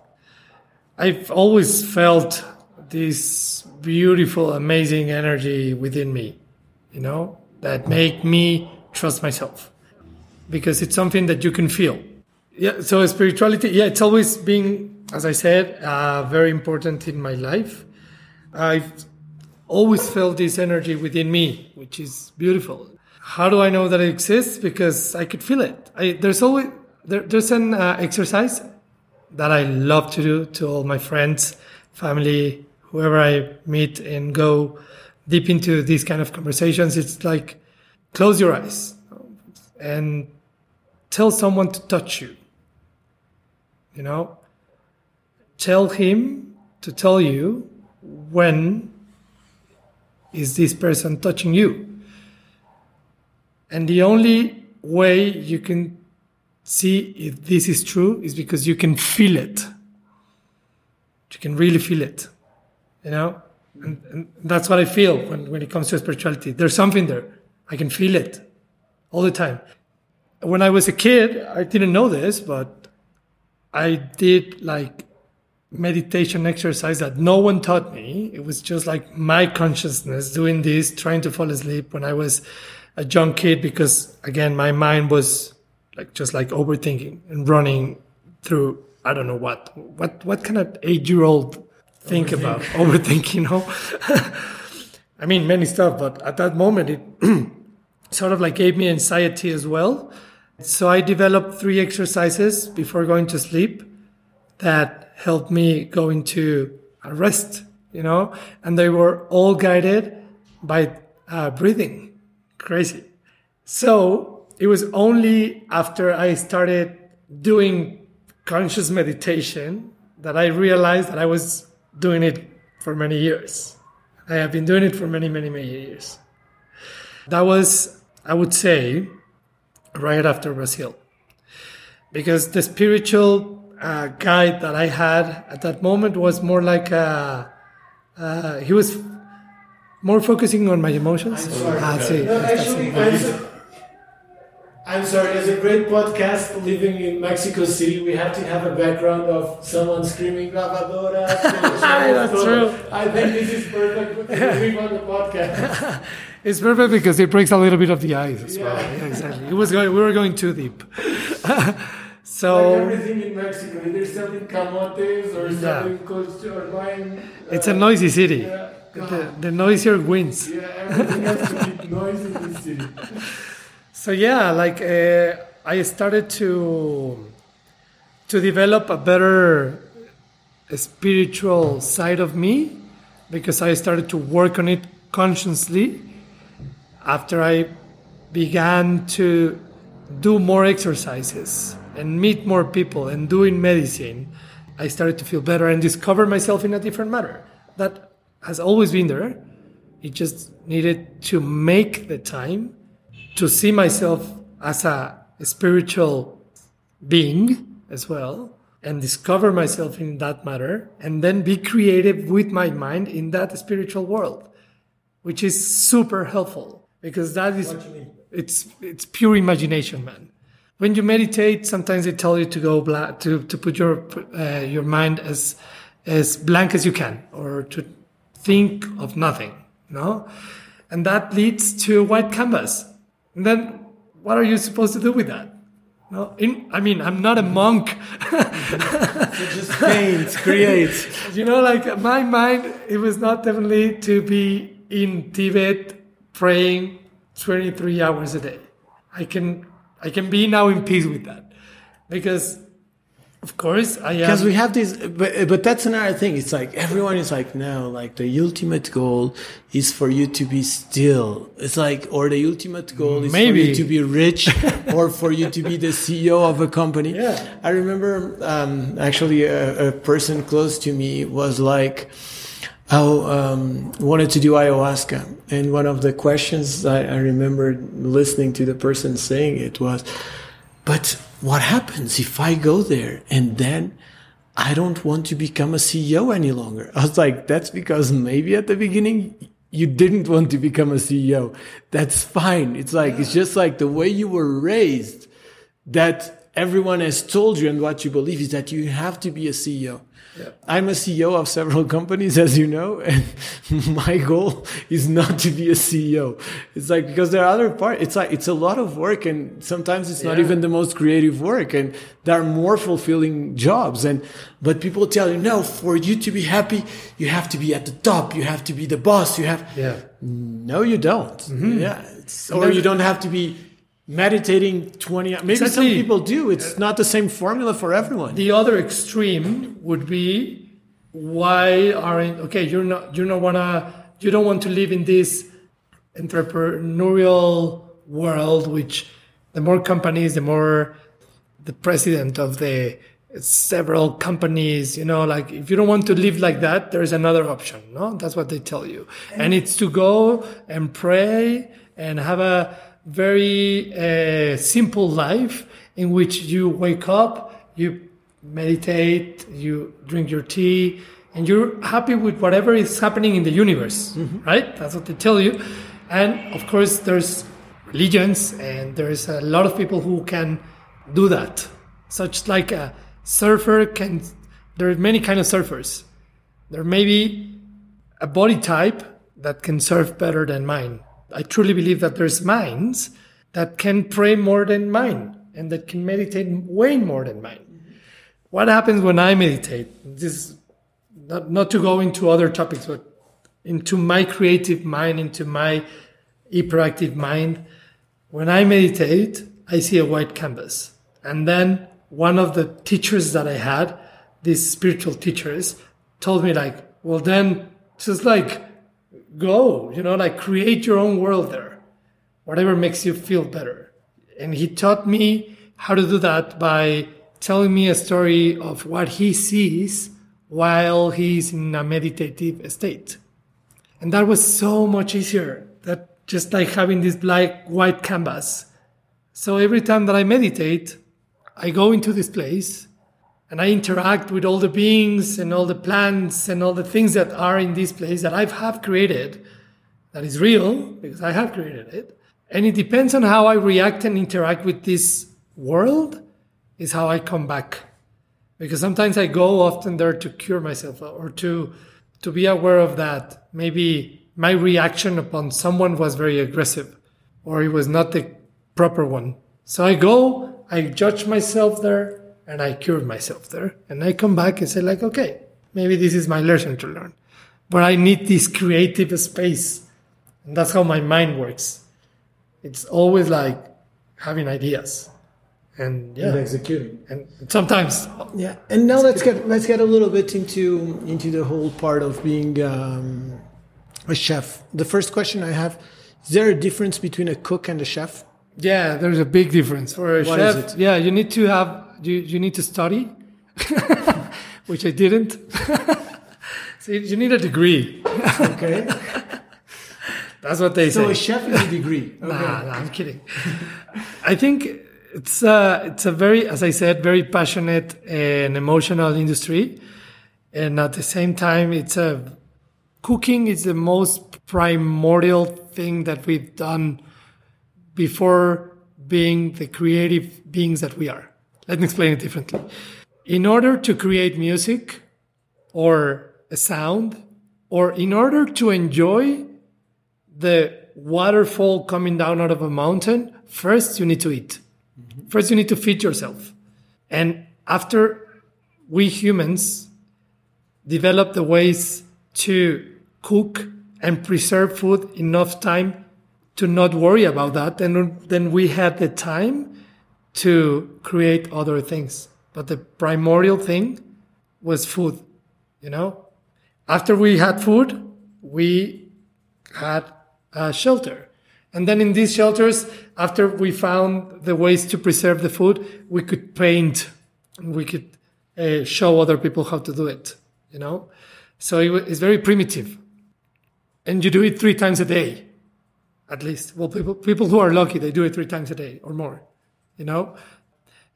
i've always felt this beautiful amazing energy within me you know that make me trust myself because it's something that you can feel yeah so spirituality yeah it's always been as i said uh, very important in my life. I've always felt this energy within me which is beautiful. How do i know that it exists? Because i could feel it. I, there's always there, there's an uh, exercise that i love to do to all my friends family whoever i meet and go deep into these kind of conversations. It's like close your eyes and tell someone to touch you you know tell him to tell you when is this person touching you. And the only way you can see if this is true is because you can feel it. You can really feel it you know? And, and that's what i feel when, when it comes to spirituality. There's something there. I can feel it all the time. When i was a kid i didn't know this but i did like meditation exercise that no one taught me. It was just like my consciousness doing this, trying to fall asleep when I was a young kid, because again, my mind was like just like overthinking and running through I don't know what what what kind of eight year old think about overthinking, you know. I mean many stuff, but at that moment it sort of like gave me anxiety as well. So I developed three exercises before going to sleep that helped me go into a rest, you know, and they were all guided by uh, breathing. Crazy. So it was only after I started doing conscious meditation that I realized that I was doing it for many years. I have been doing it for many, many, many years. That was, I would say, right after Brazil. Because the spiritual uh, guide that I had at that moment was more like a, uh, he was more focusing on my emotions. Ah, sí, No, actually, I'm, so- I'm sorry. As a great podcast living in Mexico City, we have to have a background of someone screaming "lavadora." That's true. I think this is perfect to live on the podcast. It's perfect because it breaks a little bit of the ice as well. Yeah. Yeah, exactly. It was going, we were going too deep. Like so everything in Mexico, either selling camotes or Yeah. selling coach or wine. it's a noisy city. Yeah, The, the noisier wins. yeah, everything has to be in the city. So yeah, like uh, I started to to develop a better spiritual side of me because I started to work on it consciously after I began to do more exercises and meet more people and doing medicine. I started to feel better and discover myself in a different manner. That has always been there. It just needed to make the time to see myself as a spiritual being as well and discover myself in that matter and then be creative with my mind in that spiritual world which is super helpful because that is it's it's pure imagination man. When you meditate sometimes they tell you to go black to, to put your uh, your mind as as blank as you can or to think of nothing no and that leads to a white canvas. And then what are you supposed to do with that? No, in, I mean, I'm not a monk. just paint, create. You know, like my mind, it was not definitely to be in Tibet praying 23 hours a day. I can, I can be now in peace with that because of course, I am. because we have this, but but that's another thing. It's like everyone is like, no, like the ultimate goal is for you to be still. It's like, or the ultimate goal is Maybe. for you to be rich, or for you to be the CEO of a company. Yeah. I remember um, actually a, a, person close to me was like, oh, um, wanted to do ayahuasca, and one of the questions I, I remember listening to the person saying it was, but what happens if I go there and then I don't want to become a CEO any longer? I was like, that's because maybe at the beginning you didn't want to become a CEO. That's fine. It's like, it's just like the way you were raised that everyone has told you and what you believe is that you have to be a CEO. Yeah. I'm a CEO of several companies, as you know, and my goal is not to be a CEO. It's like because there are other parts. It's like it's a lot of work, and sometimes it's not even the most creative work, and there are more fulfilling jobs. And but people tell you, no, for you to be happy, you have to be at the top. You have to be the boss. You have. Yeah. No, you don't. Mm-hmm. Yeah. or you don't have to be meditating 20 maybe exactly. some people do. It's not the same formula for everyone. The other extreme would be why aren't okay you're not you don't wanna you don't want to live in this entrepreneurial world which the more companies the more the president of the several companies you know like if you don't want to live like that there's another option no? That's what they tell you. And it's to go and pray and have a very uh, simple life in which you wake up, you meditate, you drink your tea, and you're happy with whatever is happening in the universe, mm-hmm. right? That's what they tell you. And of course, there's religions, and there's a lot of people who can do that. Such like a surfer can. There are many kind of surfers. There may be a body type that can surf better than mine I truly believe that there's minds that can pray more than mine and that can meditate way more than mine. What happens when I meditate? This not, not to go into other topics, but into my creative mind, into my hyperactive mind. When I meditate, I see a white canvas. And then one of the teachers that I had, these spiritual teachers, told me like, well then just like go, you know, like create your own world there, whatever makes you feel better. And he taught me how to do that by telling me a story of what he sees while he's in a meditative state. And that was so much easier that just like having this black white canvas. So every time that I meditate, I go into this place and I interact with all the beings and all the plants and all the things that are in this place that I have created, that is real because I have created it. And it depends on how I react and interact with this world, is how I come back. Because sometimes I go often there to cure myself or to to be aware of that. Maybe my reaction upon someone was very aggressive or it was not the proper one. So I go, I judge myself there, and I cured myself there. And I come back and say like, okay, maybe this is my lesson to learn. But I need this creative space. And that's how my mind works. It's always like having ideas and yeah and executing and sometimes yeah and now let's get let's get a little bit into into the whole part of being um, a chef the first question i have is there a difference between a cook and a chef yeah there's a big difference for a what chef yeah you need to have you, you need to study, which I didn't. so you need a degree. okay. That's what they so say. So a chef is a degree. Okay. Nah, nah, I'm kidding. I think It's a, it's a very, as I said, very passionate and emotional industry. And at the same time, it's a cooking is the most primordial thing that we've done before being the creative beings that we are. Let me explain it differently. In order to create music or a sound, or in order to enjoy the waterfall coming down out of a mountain, first you need to eat. Mm-hmm. First you need to feed yourself. And after we humans develop the ways to cook and preserve food enough time to not worry about that, and then we had the time to create other things. But the primordial thing was food, you know? After we had food, we had a shelter. And then in these shelters, after we found the ways to preserve the food, we could paint, we could uh, show other people how to do it, you know? So it, it's very primitive. And you do it three times a day, at least. Well, people, people who are lucky, they do it three times a day or more, you know?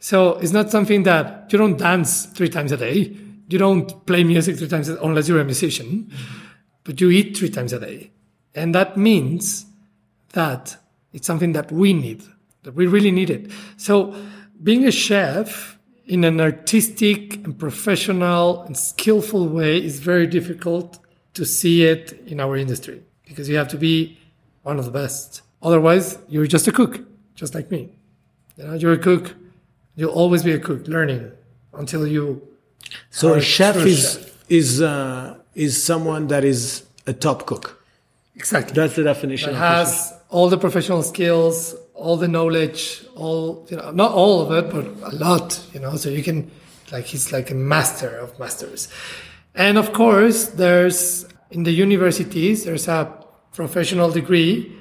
So it's not something that you don't dance three times a day. You don't play music three times a unless you're a musician, but you eat three times a day. And that means that it's something that we need, that we really need it. So being a chef in an artistic and professional and skillful way is very difficult to see it in our industry because you have to be one of the best. Otherwise, you're just a cook, just like me. You know, you're a cook. You'll always be a cook, learning until you. So a chef is chef. is uh, is someone that is a top cook. Exactly. That's the definition. It has all the professional skills, all the knowledge, all you know, not all of it, but a lot. You know, so you can like he's like a master of masters. And of course, there's in the universities there's a professional degree.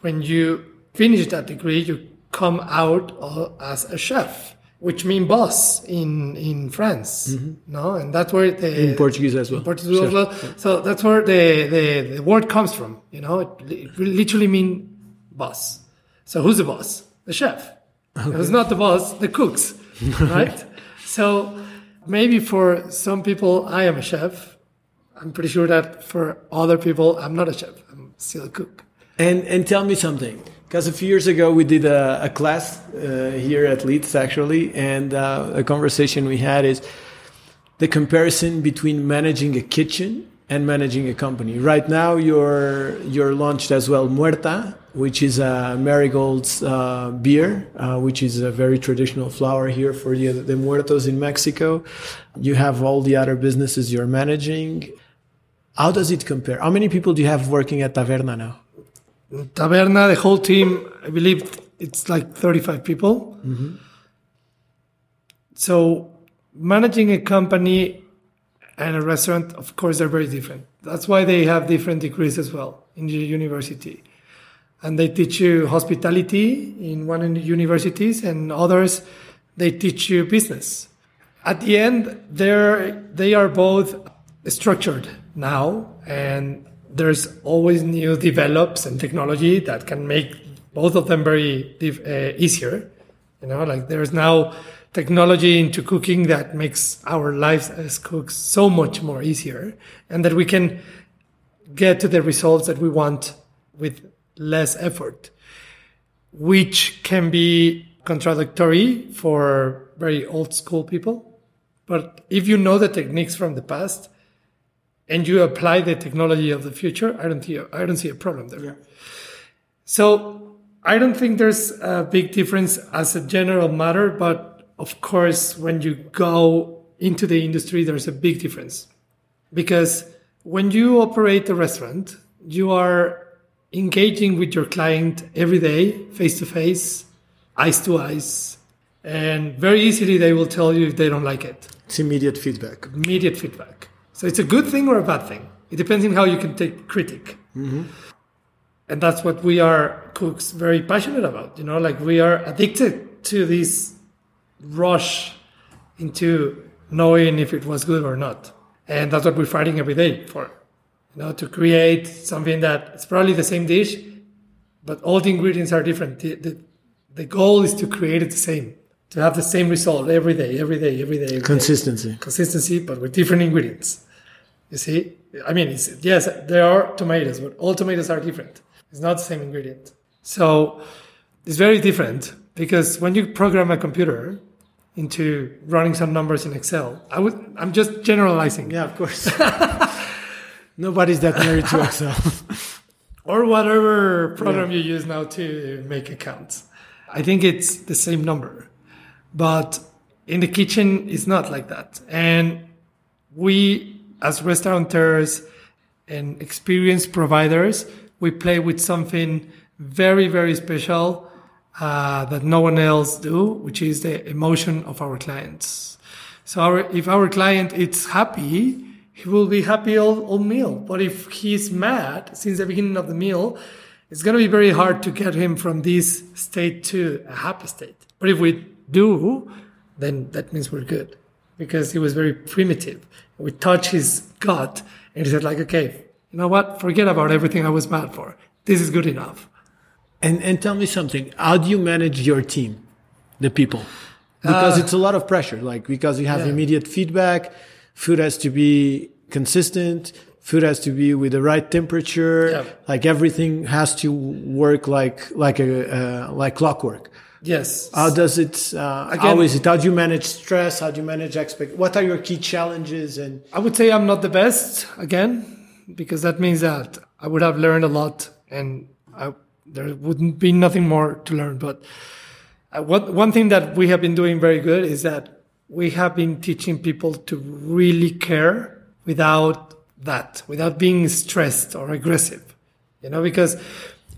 When you finish that degree, you come out as a chef which mean boss in in France, mm-hmm. no, and that's where the in Portuguese as well. Portuguese as well. So that's where the, the the word comes from. You know, it, it literally mean boss. So who's the boss? The chef. Okay. Who's not the boss? The cooks, right? so maybe for some people, I am a chef. I'm pretty sure that for other people, I'm not a chef. I'm still a cook. And and tell me something because a few years ago we did a, a class uh, here at Leeds actually, and uh, a conversation we had is the comparison between managing a kitchen and managing a company. Right now, you're you're launched as well Muerta, which is a Marigold's uh, beer, uh, which is a very traditional flower here for the, the Muertos in Mexico. You have all the other businesses you're managing. How does it compare? How many people do you have working at Taverna now? Taverna, the whole team, I believe it's like 35 people. Mm-hmm. So managing a company and a restaurant, of course, they're very different. That's why they have different degrees as well in the university. And they teach you hospitality in one of the universities, and others they teach you business. At the end, they're they are both structured now, and there's always new develops and technology that can make both of them very uh, easier. You know, like there's now technology into cooking that makes our lives as cooks so much more easier and that we can get to the results that we want with less effort, which can be contradictory for very old school people. But if you know the techniques from the past, and you apply the technology of the future, I don't see a, I don't see a problem there. Yeah. So I don't think there's a big difference as a general matter, but of course, when you go into the industry, there's a big difference because when you operate a restaurant, you are engaging with your client every day, face to face, eyes to eyes, and very easily they will tell you if they don't like it. It's immediate feedback. Immediate feedback. So it's a good thing or a bad thing. It depends on how you can take critic. Mm-hmm. And that's what we are cooks very passionate about. You know, like we are addicted to this rush into knowing if it was good or not. And that's what we're fighting every day for. You know, to create something that it's probably the same dish, but all the ingredients are different. The, the, the goal is to create it the same, to have the same result every day, every day, every day. Every day. Consistency. Consistency, but with different ingredients. You see, I mean, it's, yes, there are tomatoes, but all tomatoes are different. It's not the same ingredient. So it's very different because when you program a computer into running some numbers in Excel, I would, I'm just generalizing. Yeah, of course. Nobody's that married to Excel. or whatever program you use now to make accounts. I think it's the same number. But in the kitchen, it's not like that. And we, as restaurateurs and experienced providers, we play with something very, very special uh, that no one else do, which is the emotion of our clients. So our, if our client is happy, he will be happy all, all meal. But if he's mad since the beginning of the meal, it's going to be very hard to get him from this state to a happy state. But if we do, then that means we're good because he was very primitive. We touch his gut and he said like, okay, you know what? Forget about everything I was mad for. This is good enough. And, and tell me something. How do you manage your team, the people? Because uh, it's a lot of pressure, like because you have yeah. immediate feedback food has to be consistent food has to be with the right temperature yeah. like everything has to work like like a uh, like clockwork yes. How does it uh, Again, how is it? How do you manage stress? How do you manage expect what are your key challenges and i would say i'm not the best again because that means that i would have learned a lot and I, there wouldn't be nothing more to learn. But uh, what, one thing that we have been doing very good is that we have been teaching people to really care without that, without being stressed or aggressive. You know, because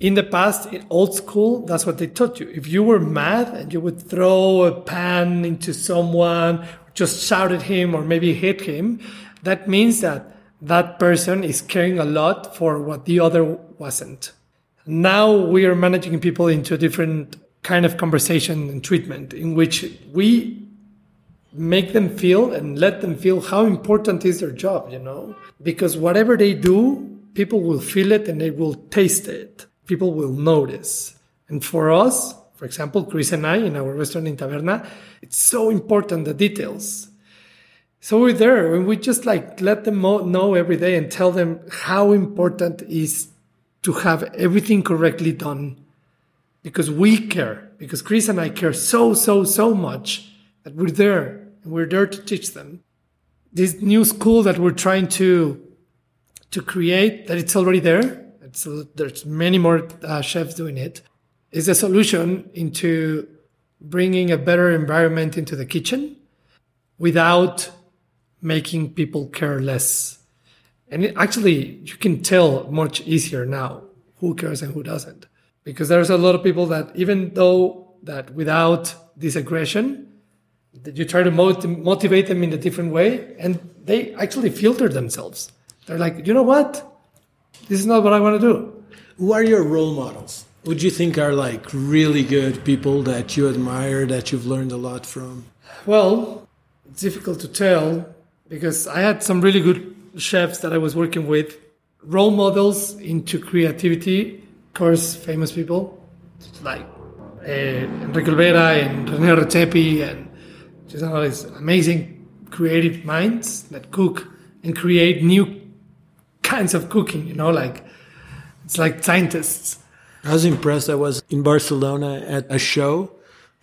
in the past, in old school, that's what they taught you. If you were mad and you would throw a pan into someone, just shout at him or maybe hit him, that means that that person is caring a lot for what the other wasn't. Now we are managing people into a different kind of conversation and treatment in which we make them feel and let them feel how important is their job, you know? Because whatever they do, people will feel it and they will taste it. People will notice. And for us, for example, Chris and I in our restaurant in Taverna, it's so important the details. So we're there and we just like let them know every day and tell them how important is to have everything correctly done because we care because Chris and I care so so so much that we're there and we're there to teach them. This new school that we're trying to to create, that it's already there. It's, there's many more uh, chefs doing it. Is a solution into bringing a better environment into the kitchen without making people care less. And it, actually, you can tell much easier now who cares and who doesn't because there's a lot of people that even though that without this aggression that you try to motivate them in a different way and they actually filter themselves they're like you know what this is not what i want to do. Who are your role models? Would you think are like really good people that you admire that you've learned a lot from? Well it's difficult to tell because i had some really good chefs that i was working with. Role models into creativity of course, famous people like uh, Enrique Olvera and René Redzepi and just all these amazing creative minds that cook and create new kinds of cooking. You know, like it's like scientists. I was impressed. I was in Barcelona at a show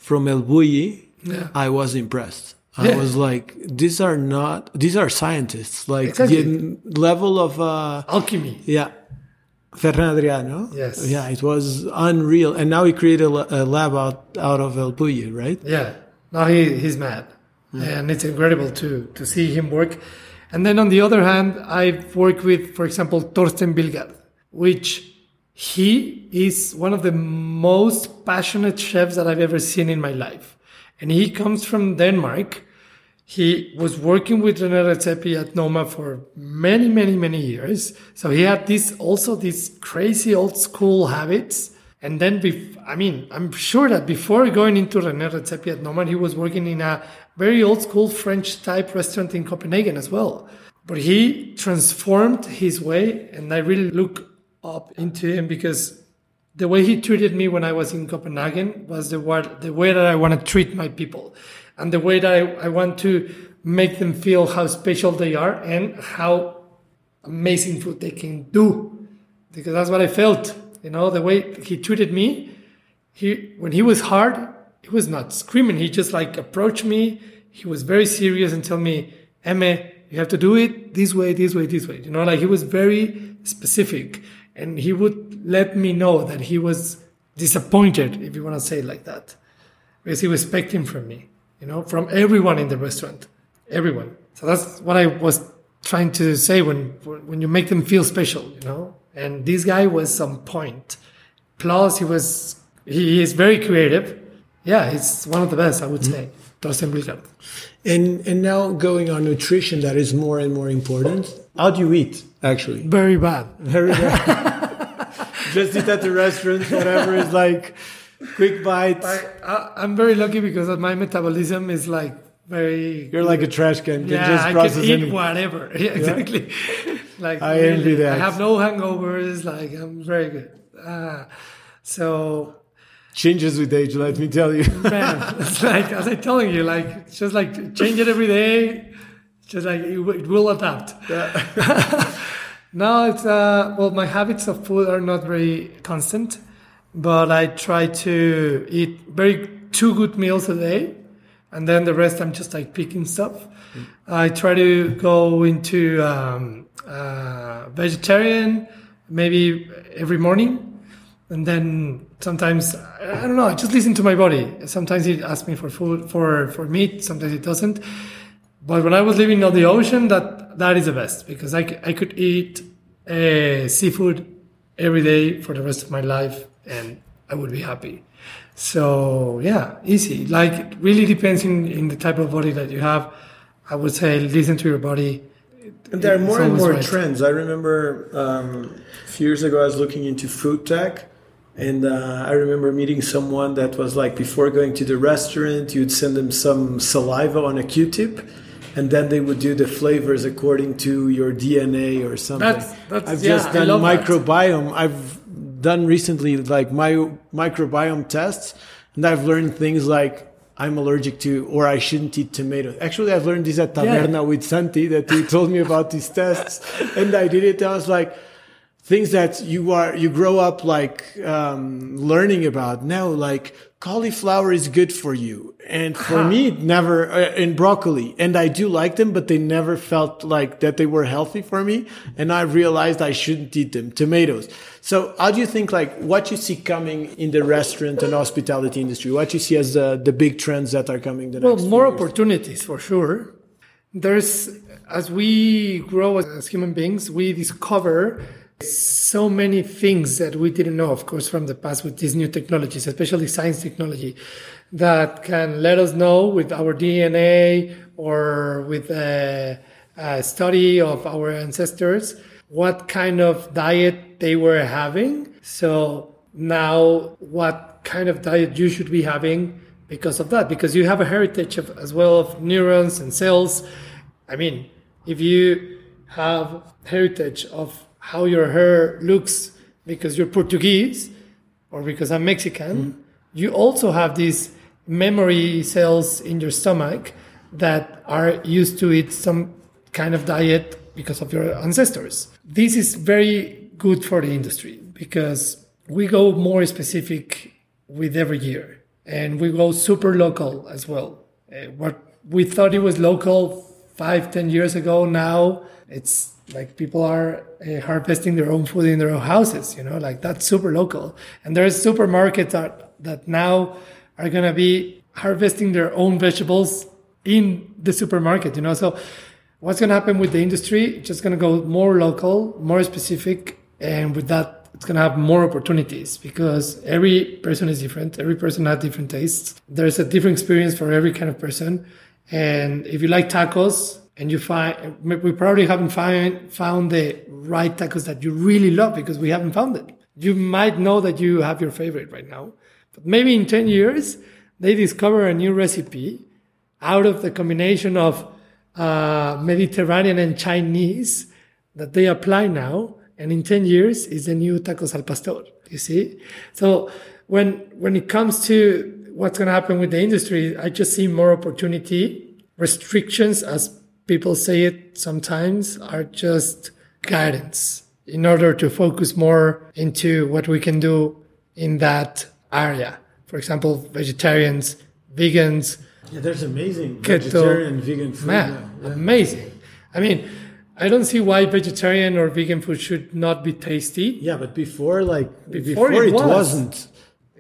from El Bulli. Yeah. I was impressed. I yeah. was like, these are not, these are scientists. Like exactly. the level of uh, alchemy. Yeah. Ferran Adrià. Yes. Yeah, it was unreal. And now he created a, lab out, out of El Bulli, right? Yeah. Now he, he's mad. Mm. And it's incredible to, to see him work. And then on the other hand, I've worked with, for example, Torsten Vildgaard, which he is one of the most passionate chefs that I've ever seen in my life. And he comes from Denmark he was working with René Redzepi at Noma for many, many, many years. So he had this also these crazy old school habits. And then, bef- I mean, I'm sure that before going into René Redzepi at Noma, he was working in a very old school French type restaurant in Copenhagen as well. But he transformed his way, and I really look up into him because the way he treated me when I was in Copenhagen was the the way that I want to treat my people and the way that I, I want to make them feel how special they are and how amazing food they can do. Because that's what I felt, you know, the way he treated me. He, when he was hard, he was not screaming. He just like approached me. He was very serious and tell me, Emme, you have to do it this way, this way, this way. You know, like he was very specific and he would let me know that he was disappointed, if you want to say it like that, because he was expecting from me, you know, from everyone in the restaurant, everyone. So that's what I was trying to say when when you make them feel special, you know. And this guy was on point. Plus, he was he is very creative. Yeah, he's one of the best, I would mm-hmm. say. Torsten. And and now going on nutrition, that is more and more important. How do you eat? Actually, very bad. Very bad. Just eat at the restaurant, whatever is like quick bites. I, am very lucky because my metabolism is like very. You're like a trash can. yeah, just I can eat any... whatever. Yeah, exactly. Yeah. like I really, envy that. I have no hangovers. Like I'm very good. Uh, so changes with age. Let me tell you. Man, it's like as I'm telling you, like it's just like change it every day. Just like it, it will adapt. Yeah. no, it's uh well, my habits of food are not very constant, but I try to eat very two good meals a day, and then the rest I'm just like picking stuff. Mm. I try to go into um, uh, vegetarian maybe every morning and then sometimes I don't know. I just listen to my body. Sometimes it asks me for food for for meat. Sometimes it doesn't. But when I was living on the ocean, that that is the best because I, I could eat uh, seafood every day for the rest of my life and I would be happy. So yeah, easy. Like it really depends in, in the type of body that you have. I would say listen to your body. And there are more and more right. trends. I remember um, a few years ago I was looking into food tech and uh, I remember meeting someone that was like, before going to the restaurant, you'd send them some saliva on a Q-tip, and then they would do the flavors according to your DNA or something. That's, that's, I've yeah, just done microbiome. That. I've done recently like my microbiome tests, and I've learned things like I'm allergic to, or I shouldn't eat tomatoes. Actually, I've learned this at Taverna yeah. with Santi that he told me about these tests, and I did it. I was like things that you are you grow up like um, learning about. Now like cauliflower is good for you. And for huh. me never uh, in broccoli. And i do like them but they never felt like that they were healthy for me. And i realized i shouldn't eat them. Tomatoes. So how do you think like what you see coming in the restaurant and hospitality industry? What you see as the, the big trends that are coming the well more opportunities for sure. There's as we grow as human beings we discover so many things that we didn't know, of course, from the past with these new technologies, especially science technology, that can let us know with our DNA or with a, a study of our ancestors what kind of diet they were having. So now, what kind of diet you should be having because of that, because you have a heritage of, as well of neurons and cells. I mean, if you have heritage of how your hair looks because you're Portuguese or because I'm Mexican, mm. you also have these memory cells in your stomach that are used to eat some kind of diet because of your ancestors. This is very good for the industry because we go more specific with every year and we go super local as well. Uh, what we thought it was local five, ten years ago, now it's like people are uh, harvesting their own food in their own houses you know like that's super local. And there's supermarkets that that now are going to be harvesting their own vegetables in the supermarket you know? So what's going to happen with the industry? Just going to go more local more specific and with that it's going to have more opportunities because every person is different every person has different tastes. There's a different experience for every kind of person. And if you like tacos and you find we probably haven't find, found the right tacos that you really love because we haven't found it. You might know that you have your favorite right now, but maybe in 10 years they discover a new recipe out of the combination of uh, Mediterranean and Chinese that they apply now. And in 10 years is the new tacos al pastor. You see? So when, when it comes to what's going to happen with the industry, I just see more opportunity. Restrictions, as people say it sometimes, are just guidance in order to focus more into what we can do in that area. For example, vegetarians, vegans. Yeah, there's amazing Keto. vegetarian, vegan food. Man. Yeah. amazing. I mean, I don't see why vegetarian or vegan food should not be tasty. Yeah, but before, like Before before, it was. wasn't.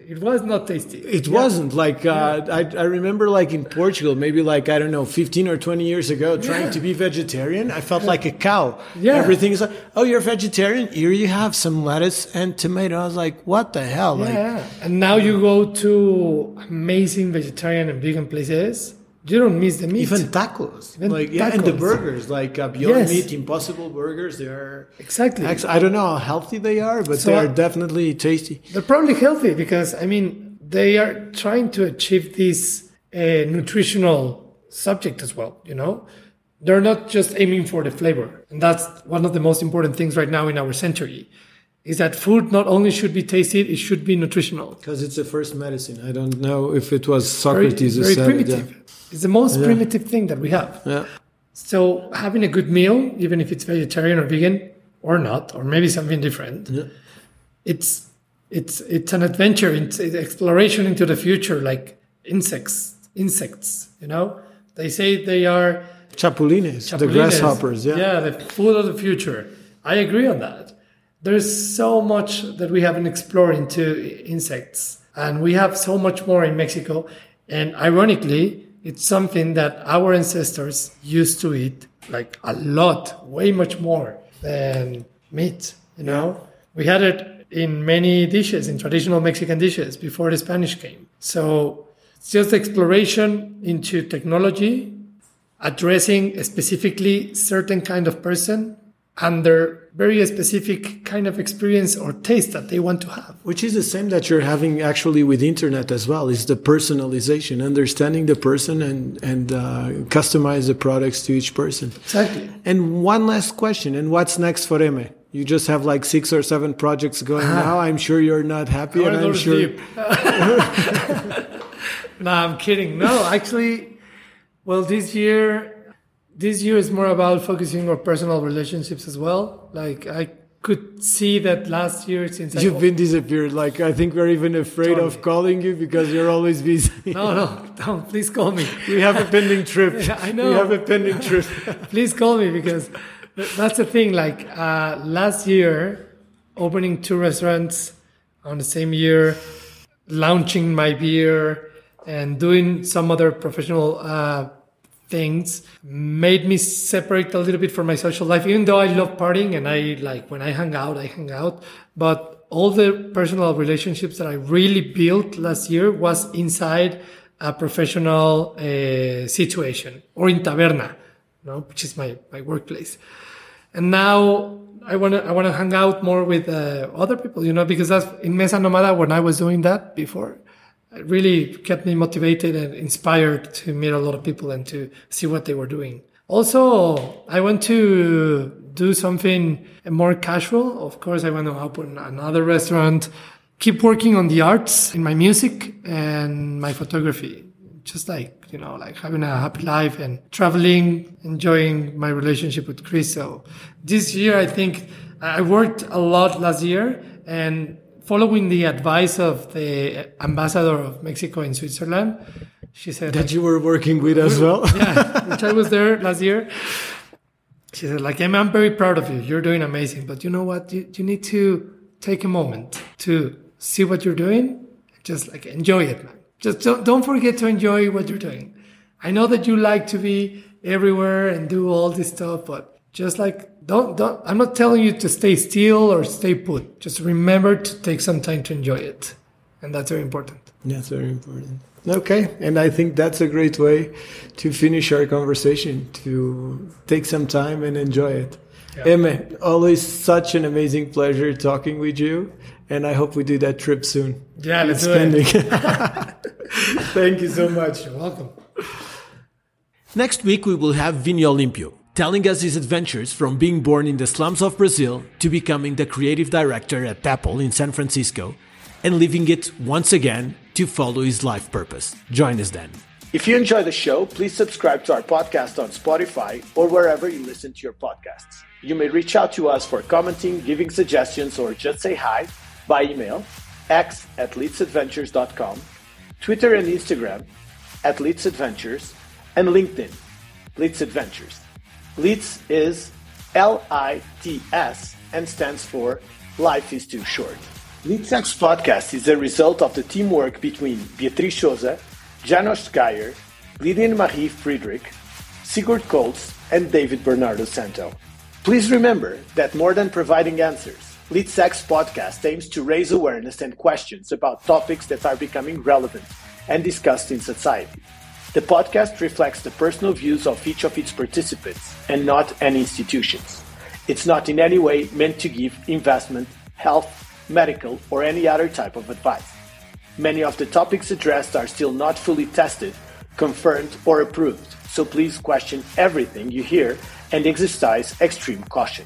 It was not tasty. It wasn't like uh, I, I remember like in Portugal, maybe like I don't know, fifteen or twenty years ago, trying to be vegetarian. I felt like a cow. Yeah. everything is like, oh, you're vegetarian. Here you have some lettuce and tomato. I was like, what the hell? Like, Yeah. And now you go to amazing vegetarian and vegan places. You don't miss the meat. even tacos, Even like yeah, and the burgers, like uh, Beyond Yes. Meat, Impossible Burgers. They are. exactly. I don't know how healthy they are, but So they are definitely tasty. They're probably healthy because I mean they are trying to achieve this uh, nutritional subject as well. You know, they're not just aiming for the flavor, and that's one of the most important things right now in our century. Is that food not only should be tasty, it should be nutritional. Because it's the first medicine. I don't know if it was Very, Socrates who very said primitive. it. It's the most primitive thing that we have. Yeah. yeah. So having a good meal, even if it's vegetarian or vegan or not, or maybe something different, Yeah. it's it's it's an adventure, it's, it's exploration into the future, like insects. Insects, you know, they say they are Chapulines, the grasshoppers. Yeah. yeah, the food of the future. I agree on that. There's so much that we haven't explored into insects, and we have so much more in Mexico. And ironically, it's something that our ancestors used to eat like a lot, way much more than meat. You know, we had it in many dishes, in traditional Mexican dishes before the Spanish came. So it's just exploration into technology, addressing specifically certain kind of person and their very specific kind of experience or taste that they want to have. Which is the same that you're having actually with internet as well. Is the personalization, understanding the person and and uh, customize the products to each person. Exactly. And one last question: And what's next for Eme? You just have like six or seven projects going now. I'm sure you're not happy, and I'm sure. no, I'm kidding. No, actually, well, this year, this year is more about focusing on personal relationships as well. Like I could see that last year since You've been disappeared. Like I think we're even afraid Totally. of calling you because you're always busy. no, no, don't please call me. we have a pending trip. I know. We have a pending trip. please call me because that's the thing. Like uh, last year, opening two restaurants on the same year, launching my beer, and doing some other professional uh, things made me separate a little bit from my social life. Even though I love partying and I like when I hang out, I hang out, but all the personal relationships that I really built last year was inside a professional uh, situation or in Taverna, you know, which is my, my workplace. And now I want to I want to hang out more with uh, other people, you know, because that's in Mesa Nomada when I was doing that before. Really kept me motivated and inspired to meet a lot of people and to see what they were doing. Also, I want to do something more casual. Of course, I want to open another restaurant, keep working on the arts in my music and my photography. Just like, you know, like having a happy life and traveling, enjoying my relationship with Chris. So this year, I think I worked a lot last year and following the advice of the ambassador of Mexico in Switzerland, she said, that you were working with as well. yeah, which I was there last year. She said, like, "Emma, I'm very proud of you. You're doing amazing. But you know what? You, you need to take a moment to see what you're doing. Just like enjoy it, man. Just don't, don't forget to enjoy what you're doing. I know that you like to be everywhere and do all this stuff, but just like, don't, don't, I'm not telling you to stay still or stay put. Just remember to take some time to enjoy it. And that's very important. That's very important. Okay, and I think that's a great way to finish our conversation, to take some time and enjoy it. Yeah. Emme, always such an amazing pleasure talking with you, and I hope we do that trip soon. Yeah, let's do Spending. it. Thank you so much. You're welcome. Next week, we will have Vinho Olimpio, telling us his adventures from being born in the slums of Brazil to becoming the creative director at Apple in San Francisco and leaving it once again to follow his life purpose. Join us then. If you enjoy the show, please subscribe to our podcast on Spotify or wherever you listen to your podcasts. You may reach out to us for commenting, giving suggestions, or just say hi by email, x at litsadventures.com, Twitter and Instagram at LITS Adventures, and LinkedIn, LITS Adventures. LITS is L I T S and stands for Life is Too Short. LITSX podcast is a result of the teamwork between Beatriz Souza, Janos Geyer, Lydian Marie Friedrich, Sigurd Koltz, and David Bernardo Santo. Please remember that more than providing answers, LITSX podcast aims to raise awareness and questions about topics that are becoming relevant and discussed in society. The podcast reflects the personal views of each of its participants and not any institutions. It's not in any way meant to give investment, health, medical, or any other type of advice. Many of the topics addressed are still not fully tested, confirmed, or approved, so please question everything you hear and exercise extreme caution.